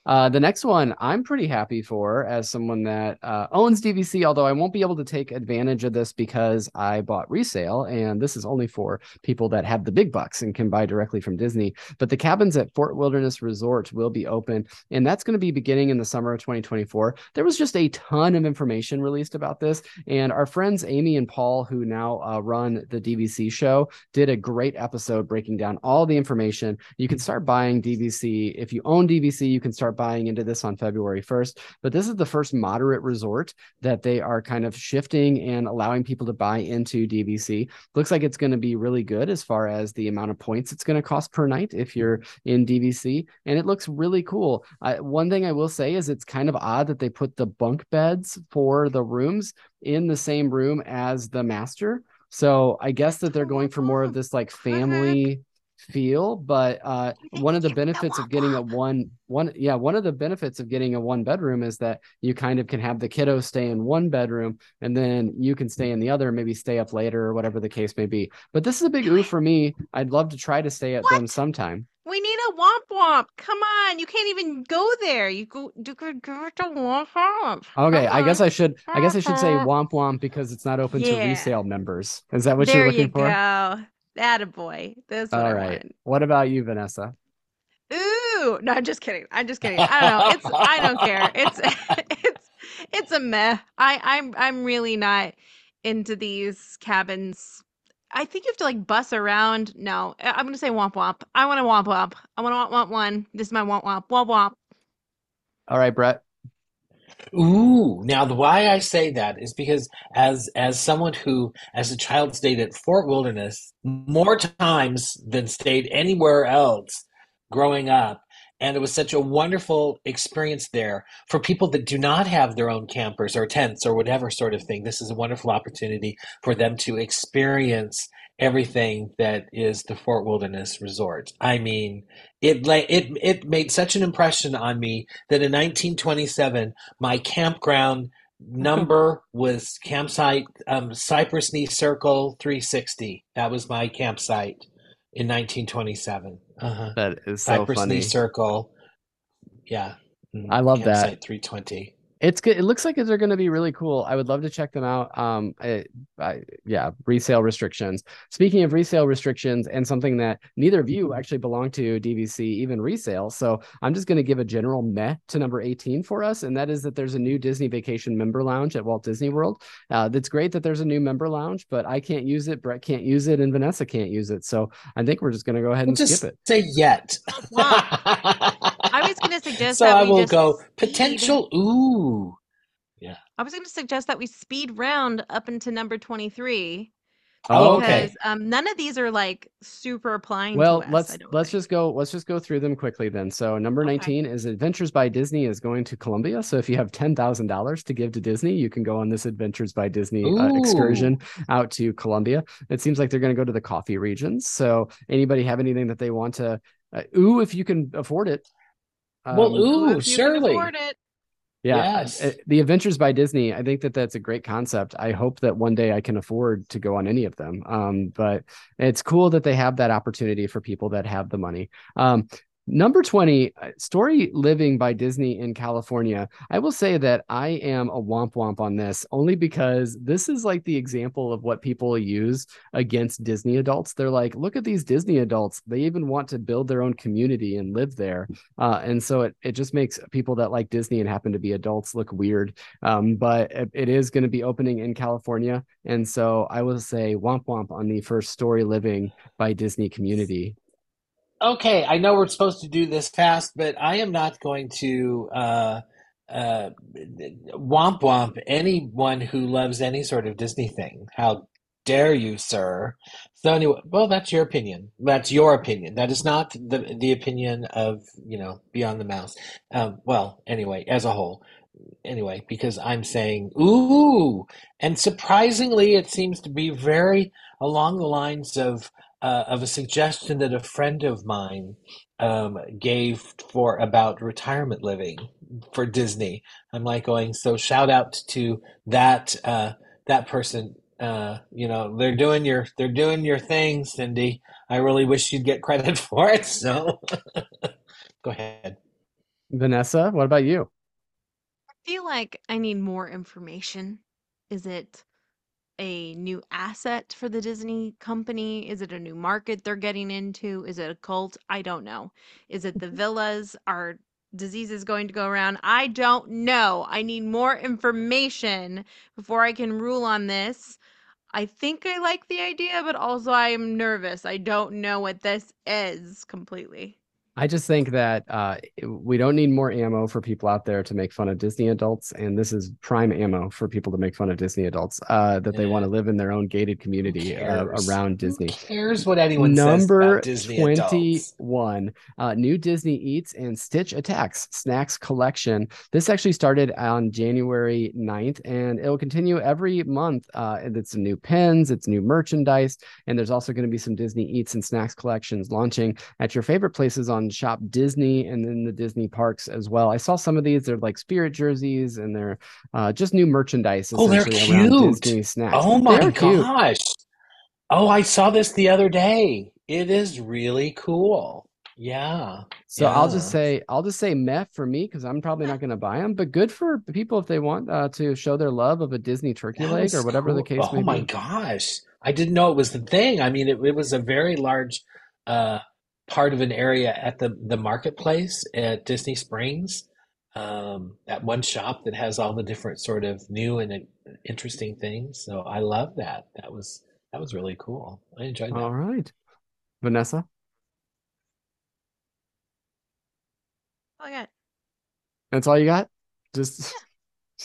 Uh, the next one I'm pretty happy for as someone that uh, owns DVC, although I won't be able to take advantage of this because I bought resale, and this is only for people that have the big bucks and can buy directly from Disney. But the cabins at Fort Wilderness Resort will be open, and that's going to be beginning in the summer of 2024. There was just a ton of information released about this, and our friends Amy and Paul, who now uh, run the DVC show, did a great episode breaking down all the information. You can start buying DVC if you own DVC. You can start start buying into this on February 1st. But this is the first moderate resort that they are kind of shifting and allowing people to buy into DVC. Looks like it's going to be really good as far as the amount of points it's going to cost per night if you're in DVC. And it looks really cool. I, one thing I will say is it's kind of odd that they put the bunk beds for the rooms in the same room as the master. So I guess that they're going for more of this like uh-huh. family feel but uh one of the benefits of getting a one one yeah one of the benefits of getting a one bedroom is that you kind of can have the kiddos stay in one bedroom and then you can stay in the other maybe stay up later or whatever the case may be but this is a big ooh for me i'd love to try to stay at what? them sometime we need a womp womp. Come on, you can't even go there. You go, you could go to womp womp. Okay, I guess I should. I guess I should say womp womp because it's not open yeah. to resale members. Is that what there you're looking you for? Go. That a boy. That's what All I right. Want. What about you, Vanessa? Ooh, no, I'm just kidding. I'm just kidding. I don't know. It's I don't care. It's it's it's a meh. I I'm I'm really not into these cabins. I think you have to like bus around. No, I'm gonna say womp womp. I want a womp womp. I want to womp womp one. This is my womp womp. Womp womp. All right, Brett. Ooh, now the why I say that is because as as someone who as a child stayed at Fort Wilderness more times than stayed anywhere else growing up and it was such a wonderful experience there for people that do not have their own campers or tents or whatever sort of thing. This is a wonderful opportunity for them to experience everything that is the Fort Wilderness Resort. I mean, it it it made such an impression on me that in 1927 my campground number was campsite um, Cypress Knee Circle 360. That was my campsite in 1927. Uh-huh. That is so Cypress funny. Knee Circle. Yeah. I love campsite that. 320 it's good. It looks like they're going to be really cool. I would love to check them out. Um, I, I, yeah, resale restrictions. Speaking of resale restrictions, and something that neither of you actually belong to, DVC, even resale. So I'm just going to give a general meh to number 18 for us, and that is that there's a new Disney Vacation Member Lounge at Walt Disney World. Uh, that's great that there's a new member lounge, but I can't use it. Brett can't use it, and Vanessa can't use it. So I think we're just going to go ahead and we'll skip it. Say yet. I was going to suggest. So I will go potential. Ooh. Yeah. I was going to suggest that we speed round up into number 23. Oh, okay. Because um, none of these are like super applying. Well, let's let's just go let's just go through them quickly then. So number okay. nineteen is Adventures by Disney is going to Colombia. So if you have ten thousand dollars to give to Disney, you can go on this Adventures by Disney uh, excursion out to Colombia. It seems like they're going to go to the coffee regions. So anybody have anything that they want to? Uh, ooh, if you can afford it. Um, well, ooh, surely. Yeah, yes. Uh, the Adventures by Disney. I think that that's a great concept. I hope that one day I can afford to go on any of them. Um, but it's cool that they have that opportunity for people that have the money. Um, Number 20, uh, Story Living by Disney in California. I will say that I am a womp womp on this only because this is like the example of what people use against Disney adults. They're like, look at these Disney adults. They even want to build their own community and live there. Uh, and so it, it just makes people that like Disney and happen to be adults look weird. Um, but it, it is going to be opening in California. And so I will say womp womp on the first Story Living by Disney community okay, I know we're supposed to do this fast, but I am not going to uh, uh, womp womp anyone who loves any sort of Disney thing. How dare you, sir? So anyway, well, that's your opinion. That's your opinion. That is not the the opinion of you know Beyond the Mouse. Um, well, anyway, as a whole. Anyway, because I'm saying ooh, and surprisingly, it seems to be very along the lines of uh, of a suggestion that a friend of mine um, gave for about retirement living for Disney. I'm like going, so shout out to that uh, that person. Uh, you know, they're doing your they're doing your thing, Cindy. I really wish you'd get credit for it. So, go ahead, Vanessa. What about you? I feel like I need more information. Is it a new asset for the Disney company? Is it a new market they're getting into? Is it a cult? I don't know. Is it the Mm-hmm. villas? Are diseases going to go around? I don't know. I need more information before I can rule on this. I think I like the idea, but also I am nervous. I don't know what this is completely. I just think that uh, we don't need more ammo for people out there to make fun of Disney adults, and this is prime ammo for people to make fun of Disney adults uh, that they want to live in their own gated community uh, around Disney. Who cares what anyone says Number about Disney 21, uh, new Disney Eats and Stitch Attacks Snacks Collection. This actually started on January 9th and it will continue every month. Uh, it's new pens, it's new merchandise, and there's also going to be some Disney Eats and Snacks collections launching at your favorite places on Shop Disney and then the Disney parks as well. I saw some of these, they're like spirit jerseys and they're uh, just new merchandise. Oh, they're cute. Disney snacks. Oh my cute. gosh. Oh, I saw this the other day. It is really cool. Yeah. So I'll just say I'll just say meh for me because I'm probably not going to buy them, but good for people if they want uh, to show their love of a Disney turkey That leg or whatever the case Oh my be. gosh. I didn't know it was the thing. I mean, it, it was a very large uh, part of an area at the, the marketplace at Disney Springs, um, at one shop that has all the different sort of new and uh, interesting things. So I love that. That was that was really cool. I enjoyed that. All right, Vanessa. Oh, yeah. That's all you got? Just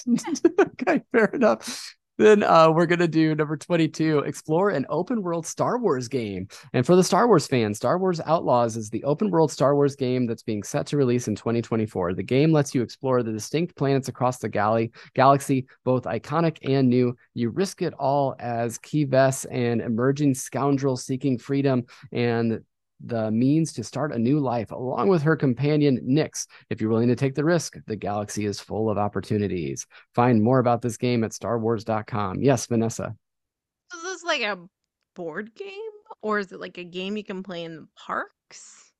okay, fair enough. Then uh, we're gonna do number 22, explore an open world Star Wars game. And for the Star Wars fans, Star Wars Outlaws is the open world Star Wars game that's being set to release in 2024. The game lets you explore the distinct planets across the galley, galaxy, both iconic and new. You risk it all as Kay Vess, an emerging scoundrel seeking freedom and the means to start a new life along with her companion Nix. If you're willing to take the risk, the galaxy is full of opportunities. Find more about this game at starwars.com. Yes, Vanessa. Is this like a board game or is it like a game you can play in the parks?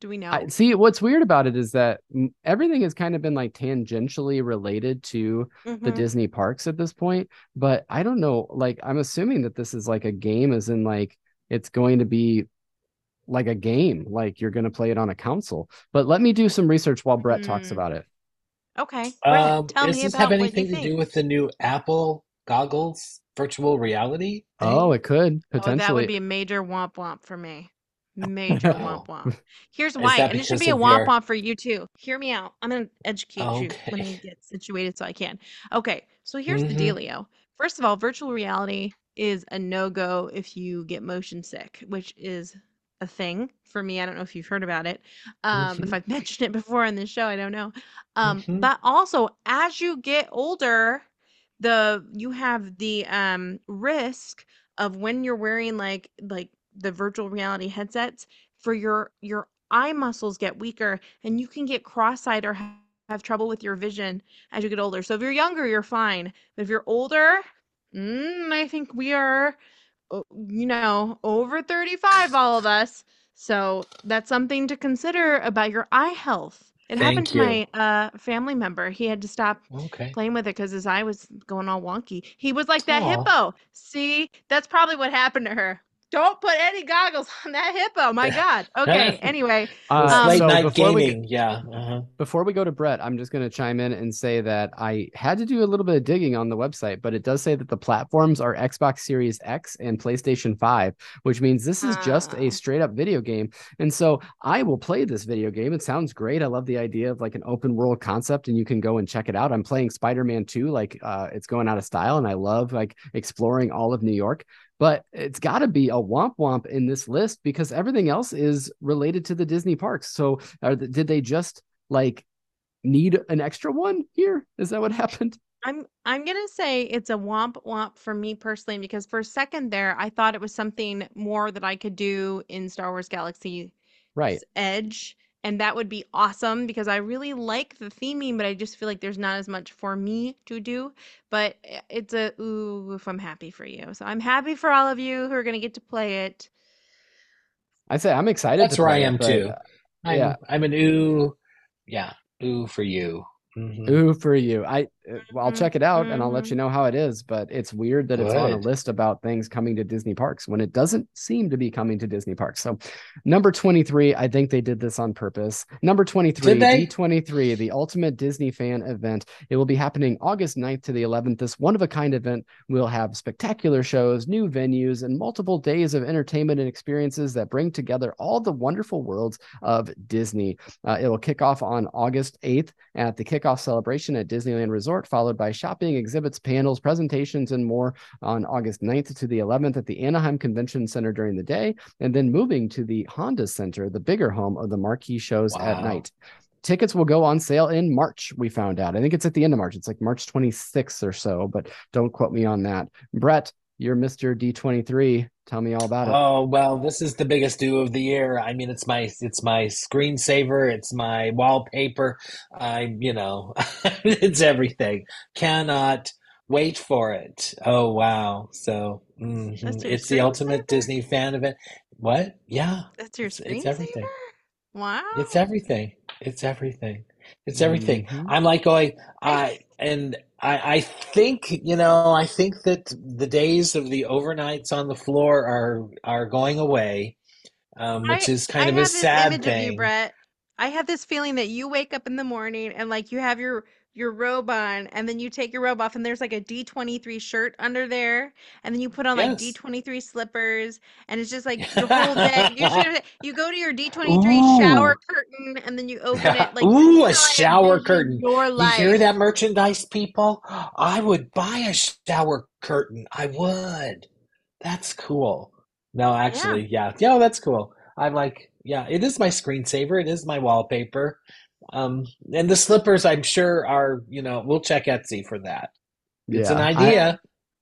Do we know? I, see, what's weird about it is that everything has kind of been like tangentially related to the Mhm. Disney parks at this point, but I don't know. Like, I'm assuming that this is like a game, as in like it's going to be like a game, like you're going to play it on a console. But let me do some research while Brett talks Mm. about it. Okay. Brett, Um, tell does me this about have what you anything to do with the new Apple goggles virtual reality Oh, it could Oh, that would be a major womp womp for me. Major womp womp. Here's why, and it should be a of womp your- womp for you too. Hear me out. I'm gonna educate you when I Okay. get situated so I can. Okay, so here's the Mhm. dealio. First of all, virtual reality is a no go if you get motion sick, which is a thing for me. I don't know if you've heard about it. Um, if Mhm. I've mentioned it before on this show, I don't know. Um, Mhm. but also as you get older, the you have the um risk of when you're wearing like like the virtual reality headsets for your your eye muscles get weaker and you can get cross-eyed or ha- have trouble with your vision as you get older. So if you're younger, you're fine. But if you're older, mm, I think we are, you know, over 35, all of us. So that's something to consider about your eye health. It Thank happened to you. my uh, family member. He had to stop Okay. playing with it because his eye was going all wonky. He was like that Aw. hippo. See, that's probably what happened to her. Don't put any goggles on that hippo. My God. Okay. Anyway, Uh, Um, Late so night before we- gaming. yeah. Uh-huh. Before we go to Brett, I'm just going to chime in and say that I had to do a little bit of digging on the website, but it does say that the platforms are Xbox Series X and PlayStation 5, which means this is just Ah. a straight up video game. And so I will play this video game. It sounds great. I love the idea of like an open world concept and you can go and check it out. I'm playing Spider Man 2, like uh, it's going out of style, and I love like exploring all of New York. But it's got to be a womp womp in this list because everything else is related to the Disney parks. So, are the, did they just like need an extra one here? Is that what happened? I'm I'm gonna say it's a womp womp for me personally because for a second there I thought it was something more that I could do in Star Wars Galaxy Right. Edge, and that would be awesome because I really like the theming, but I just feel like there's not as much for me to do. But it's a ooh if I'm happy for you. So I'm happy for all of you who are gonna get to play it. I say I'm excited. That's to where I play it, am but, too. uh, I'm, yeah. I'm an ooh. Yeah. Ooh for you. Mhm. Ooh, for you. I well, I'll Mhm, check it out and I'll let you know how it is. But it's weird that it's on a list about things coming to Disney parks when it doesn't seem to be coming to Disney parks. So, number 23, I think they did this on purpose. Number 23, D23, the ultimate Disney fan event. It will be happening August 9th to the 11th. This one of a kind event will have spectacular shows, new venues, and multiple days of entertainment and experiences that bring together all the wonderful worlds of Disney. Uh, it will kick off on August 8th at the kickoff celebration at Disneyland Resort, followed by shopping, exhibits, panels, presentations, and more on August 9th to the 11th at the Anaheim Convention Center during the day, and then moving to the Honda Center, the bigger home of the marquee shows at night. Tickets will go on sale in March, we found out. I think it's at the end of March. It's like March 26th or so, but don't quote me on that. Brett, you're Mr. D23. Tell me all about it. Oh well, this is the biggest do of the year. I mean, it's my it's my screensaver, it's my wallpaper. I, you know, it's everything. Cannot wait for it. Oh wow! So mhm. It's the ultimate screensaver? Disney fan event. What? Yeah, That's your It's- it's everything. screensaver? Wow. it's everything. It's everything. It's everything. Mhm. I'm like going, I and I I think, you know, I think that the days of the overnights on the floor are are going away, um, which I- is kind I of have a this sad image of you, thing. Brett. I have this feeling that you wake up in the morning and like you have your your robe on and then you take your robe off and there's like a D23 shirt under there and then you put on like D23 slippers and it's just like your whole day you should you go to your D23 shower curtain and then you open it like Ooh, a that's how I shower curtain. Your You life. hear that merchandise, people? I would buy a shower curtain. I would. That's cool. No, actually, yeah. Yeah, that's cool. I'm like, yeah, it is my screensaver. It is my wallpaper. Um, and the slippers, I'm sure are, you know, we'll check Etsy for that. It's an Yeah, I- idea.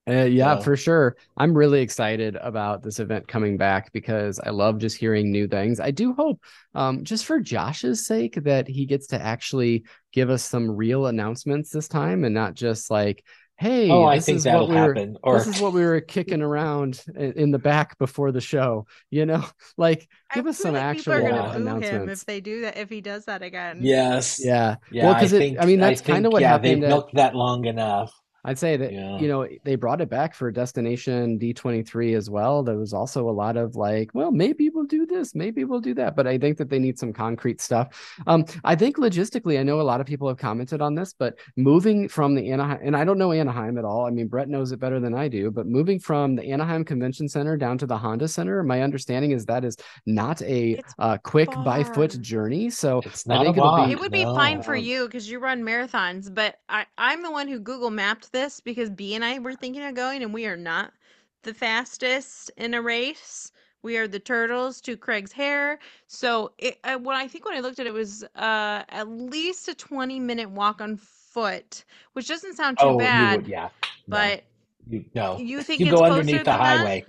Uh, yeah, So- for sure. I'm really excited about this event coming back because I love just hearing new things. I do hope, um, just for Josh's sake, that he gets to actually give us some real announcements this time and not just like, "Hey, Oh, I think is that'll what we were, happen. Or this is what we were kicking around in, in the back before the show." You know, like I give us feel some like people actual are Yeah. gonna boo him announcements. if they do that if he does that again. yes. Yeah, Yeah, well, I because it, think I mean, that's kind of what yeah, they've happened. At, milked that long enough. I'd say that Yeah. you know they brought it back for Destination D23 as well. There was also a lot of like, well, maybe we'll do this, maybe we'll do that, but I think that they need some concrete stuff. Um, I think logistically, I know a lot of people have commented on this, but moving from the Anaheim, and I don't know Anaheim at all. I mean, Brett knows it better than I do, but moving from the Anaheim Convention Center down to the Honda Center, my understanding is that is not a uh, quick by foot journey. So It's I not think a it'll be- It would be fine for you because you run marathons, but I, I'm the one who Google mapped this because B and I were thinking of going, and we are not the fastest in a race. We are the turtles to Craig's hare. So it, uh, when I think when I looked at it, it was uh, at least a 20 minute walk on foot, which doesn't sound too Oh, you bad. would, yeah. No. But You, no, you think you it's go underneath the highway.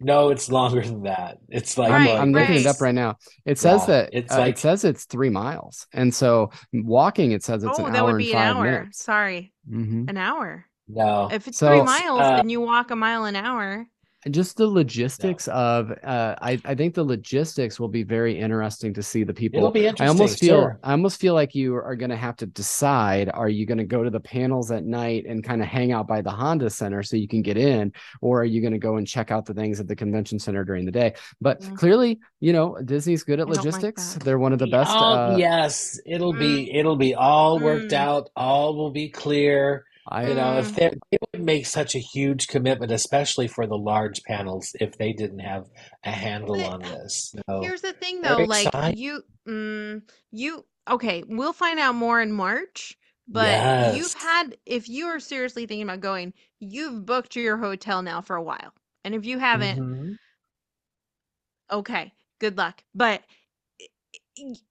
No, it's longer than that. It's like I'm, Right, I'm looking it up right. right now. It says Yeah, that it's uh, like- it says it's three miles, and so walking it says it's oh, an that hour would be and an hour. minutes. Sorry, hmm an hour. no. If it's So, three miles uh, and you walk a mile an hour, just the logistics of uh, I, I think the logistics will be very interesting to see the people It'll be interesting. i almost feel sure. i almost feel like you are going to have to decide are you going to go to the panels at night and kind of hang out by the honda center so you can get in or are you going to go and check out the things at the convention center during the day but Mm. clearly you know disney's good at I don't like logistics they're one of the best Oh, uh, yes, it'll be it'll be all worked Mm. out. All will be clear. I, You know, if Mm. they they would make such a huge commitment, especially for the large panels, if they didn't have a handle But, on this. So Here's the thing though, like excited. you mm, you okay, we'll find out more in March, but you've had if you are seriously thinking about going, you've booked your hotel now for a while. And if you haven't, Mhm. okay, good luck. But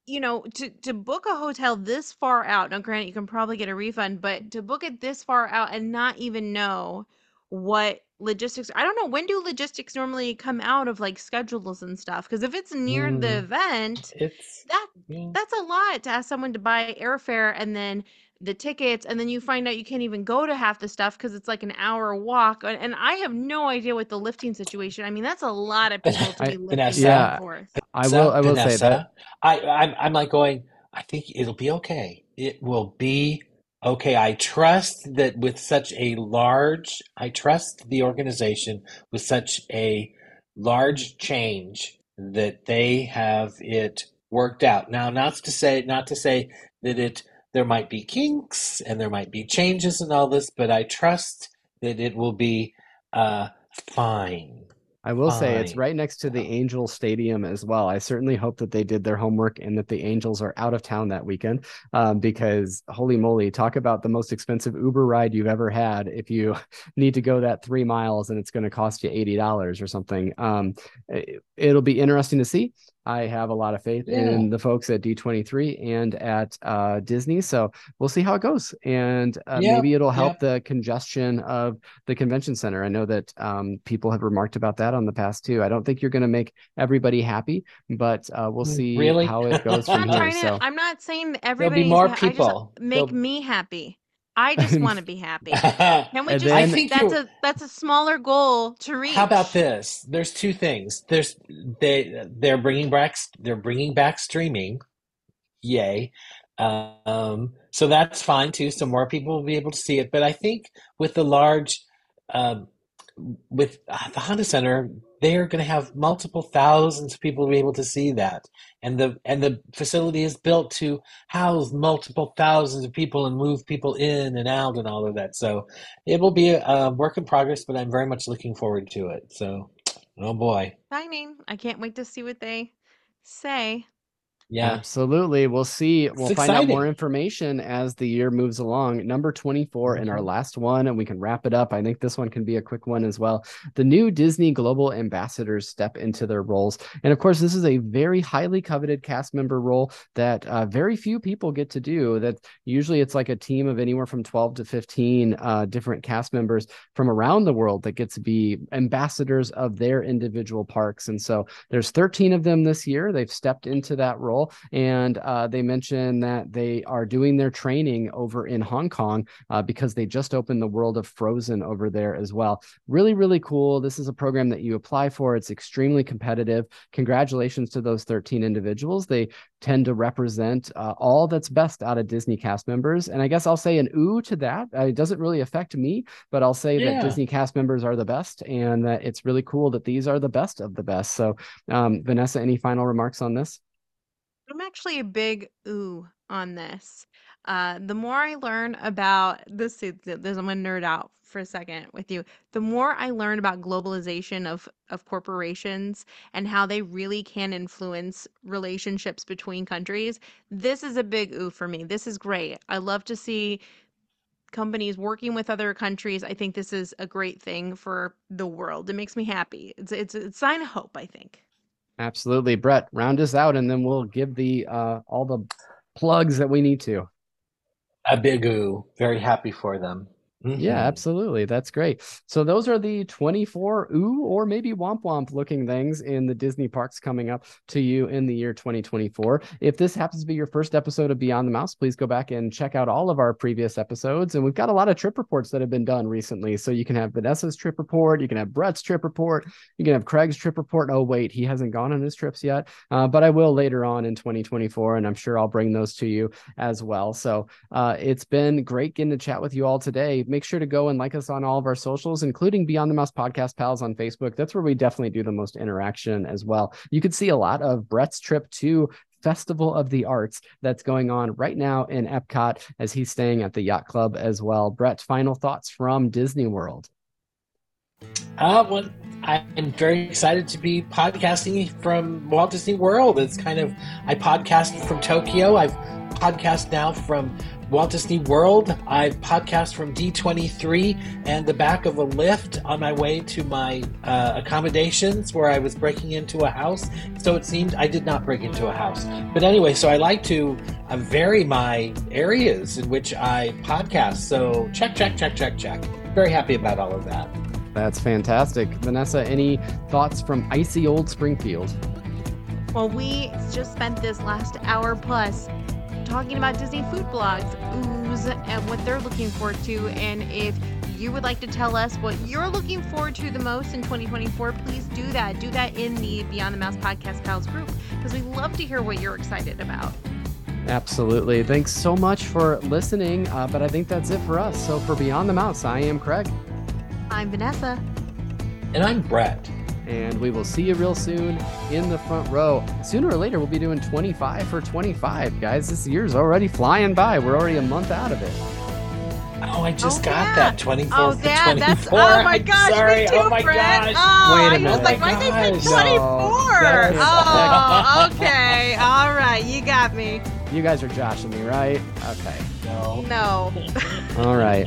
you know, to to book a hotel this far out, now granted you can probably get a refund, but to book it this far out and not even know what logistics I don't know when do logistics normally come out of like schedules and stuff because if it's near the Mm. event It's that yeah. that's a lot to ask someone to buy airfare and then the tickets and then you find out you can't even go to half the stuff because it's like an hour walk and, and i have no idea what the lifting situation i mean that's a lot of people to I- be lifting Vanessa, Yeah. forth I will I will say that I, I'm I'm like going, I think it'll be okay. It will be okay. I trust that with such a large, I trust the organization with such a large change that they have it worked out. Now, not to say not to say that it there might be kinks and there might be changes and all this, but I trust that it will be uh, fine. I will say it's right next to the Angel Stadium as well. I certainly hope that they did their homework and that the Angels are out of town that weekend. Um, because holy moly, talk about the most expensive Uber ride you've ever had. If you need to go that three miles and it's going to cost you eighty dollars or something, um, it, it'll be interesting to see. I have a lot of faith Yeah. in the folks at D23 and at uh, Disney, so we'll see how it goes, and uh, Yeah, maybe it'll help the congestion of the convention center. I know that um, people have remarked about that on the past too. I don't think you're going to make everybody happy, but uh, we'll Mm, see really? how it goes i'm from not here. trying So to i'm not saying that There'll be more ha- people. i just make There'll- me happy i just want to be happy can we just then- I think that's a that's a smaller goal to reach How about this? There's two things. There's they they're bringing back they're bringing back streaming, yay. Um, so that's fine too. So more people will be able to see it. But I think with the large, um, with uh, the Honda Center, they are going to have multiple thousands of people be able to see that, and the and the facility is built to house multiple thousands of people and move people in and out and all of that. So it will be a, a work in progress, but I'm very much looking forward to it. So, oh boy, exciting i can't wait to see what they say yeah, Absolutely. We'll see. We'll find out more information as the year moves along. Number 24 in our Mhm. last one, and we can wrap it up. I think this one can be a quick one as well. The new Disney Global Ambassadors step into their roles. And of course, this is a very highly coveted cast member role that uh, very few people get to do. That usually it's like a team of anywhere from 12 to 15 uh, different cast members from around the world that get to be ambassadors of their individual parks. And so there's 13 of them this year. They've stepped into that role, and uh, they mentioned that they are doing their training over in Hong Kong uh, because they just opened the World of Frozen over there as well. Really, really cool. This is a program that you apply for. It's extremely competitive. Congratulations to those 13 individuals. They tend to represent uh, all that's best out of Disney cast members. And I guess I'll say an ooh to that. Uh, it doesn't really affect me, but I'll say that Disney cast members are the best and that it's really cool that these are the best of the best. So, um, Vanessa, any final remarks on this? I'm actually a big ooh on this. Uh, the more I learn about this, is- this I'm gonna nerd out for a second with you. The more I learn about globalization of of corporations and how they really can influence relationships between countries, this is a big ooh for me. This is great. I love to see companies working with other countries. I think this is a great thing for the world. It makes me happy. It's it's a sign of hope. I think. Absolutely. Brett, round us out and then we'll give the uh, all the plugs that we need to. a big ooh. Very happy for them. Yeah, Mhm. absolutely. That's great. So those are the 24 ooh or maybe womp womp looking things in the Disney parks coming up to you in the year 2024. If this happens to be your first episode of Beyond the Mouse, please go back and check out all of our previous episodes. And we've got a lot of trip reports that have been done recently. So you can have Vanessa's trip report, you can have Brett's trip report, you can have Craig's trip report. Oh, wait, he hasn't gone on his trips yet, uh, but I will later on in 2024. And I'm sure I'll bring those to you as well. So uh, it's been great getting to chat with you all today. Make sure to go and like us on all of our socials, including Beyond the Mouse Podcast Pals on Facebook. That's where we definitely do the most interaction as well. You can see a lot of Brett's trip to Festival of the Arts that's going on right now in Epcot as he's staying at the Yacht Club as well. Brett, final thoughts from Disney World. Uh, well, I'm very excited to be podcasting from Walt Disney World. It's kind of, I podcast from Tokyo. I've podcast now from Walt Disney World. I've podcast from D23 and the back of a lift on my way to my uh, accommodations where I was breaking into a house. So it seemed I did not break into a house. But anyway, so I like to uh, vary my areas in which I podcast. So check, check, check, check, check. Very happy about all of that. That's fantastic. Vanessa, any thoughts from icy old Springfield? Well, we just spent this last hour plus talking about Disney food blogs, ooze, and what they're looking forward to. And if you would like to tell us what you're looking forward to the most in 2024, please do that. Do that in the Beyond the Mouse Podcast Pals group because we love to hear what you're excited about. Absolutely. Thanks so much for listening. Uh, but I think that's it for us. So for Beyond the Mouse, I am Craig. I'm Vanessa. And I'm Brett. and we will see you real soon in the front row. Sooner or later, we'll be doing 25 for 25, guys. This year's already flying by. We're already a month out of it. Oh, I just Oh, got yeah. that 24 Oh, for that, 24. that's, oh my I'm gosh, sorry. me too, oh my Brett. gosh. Oh, Wait a I was minute. like, my why they gosh. said 24? No, oh, okay. All right, you got me. You guys are joshing me, right? Okay. No. No. All right.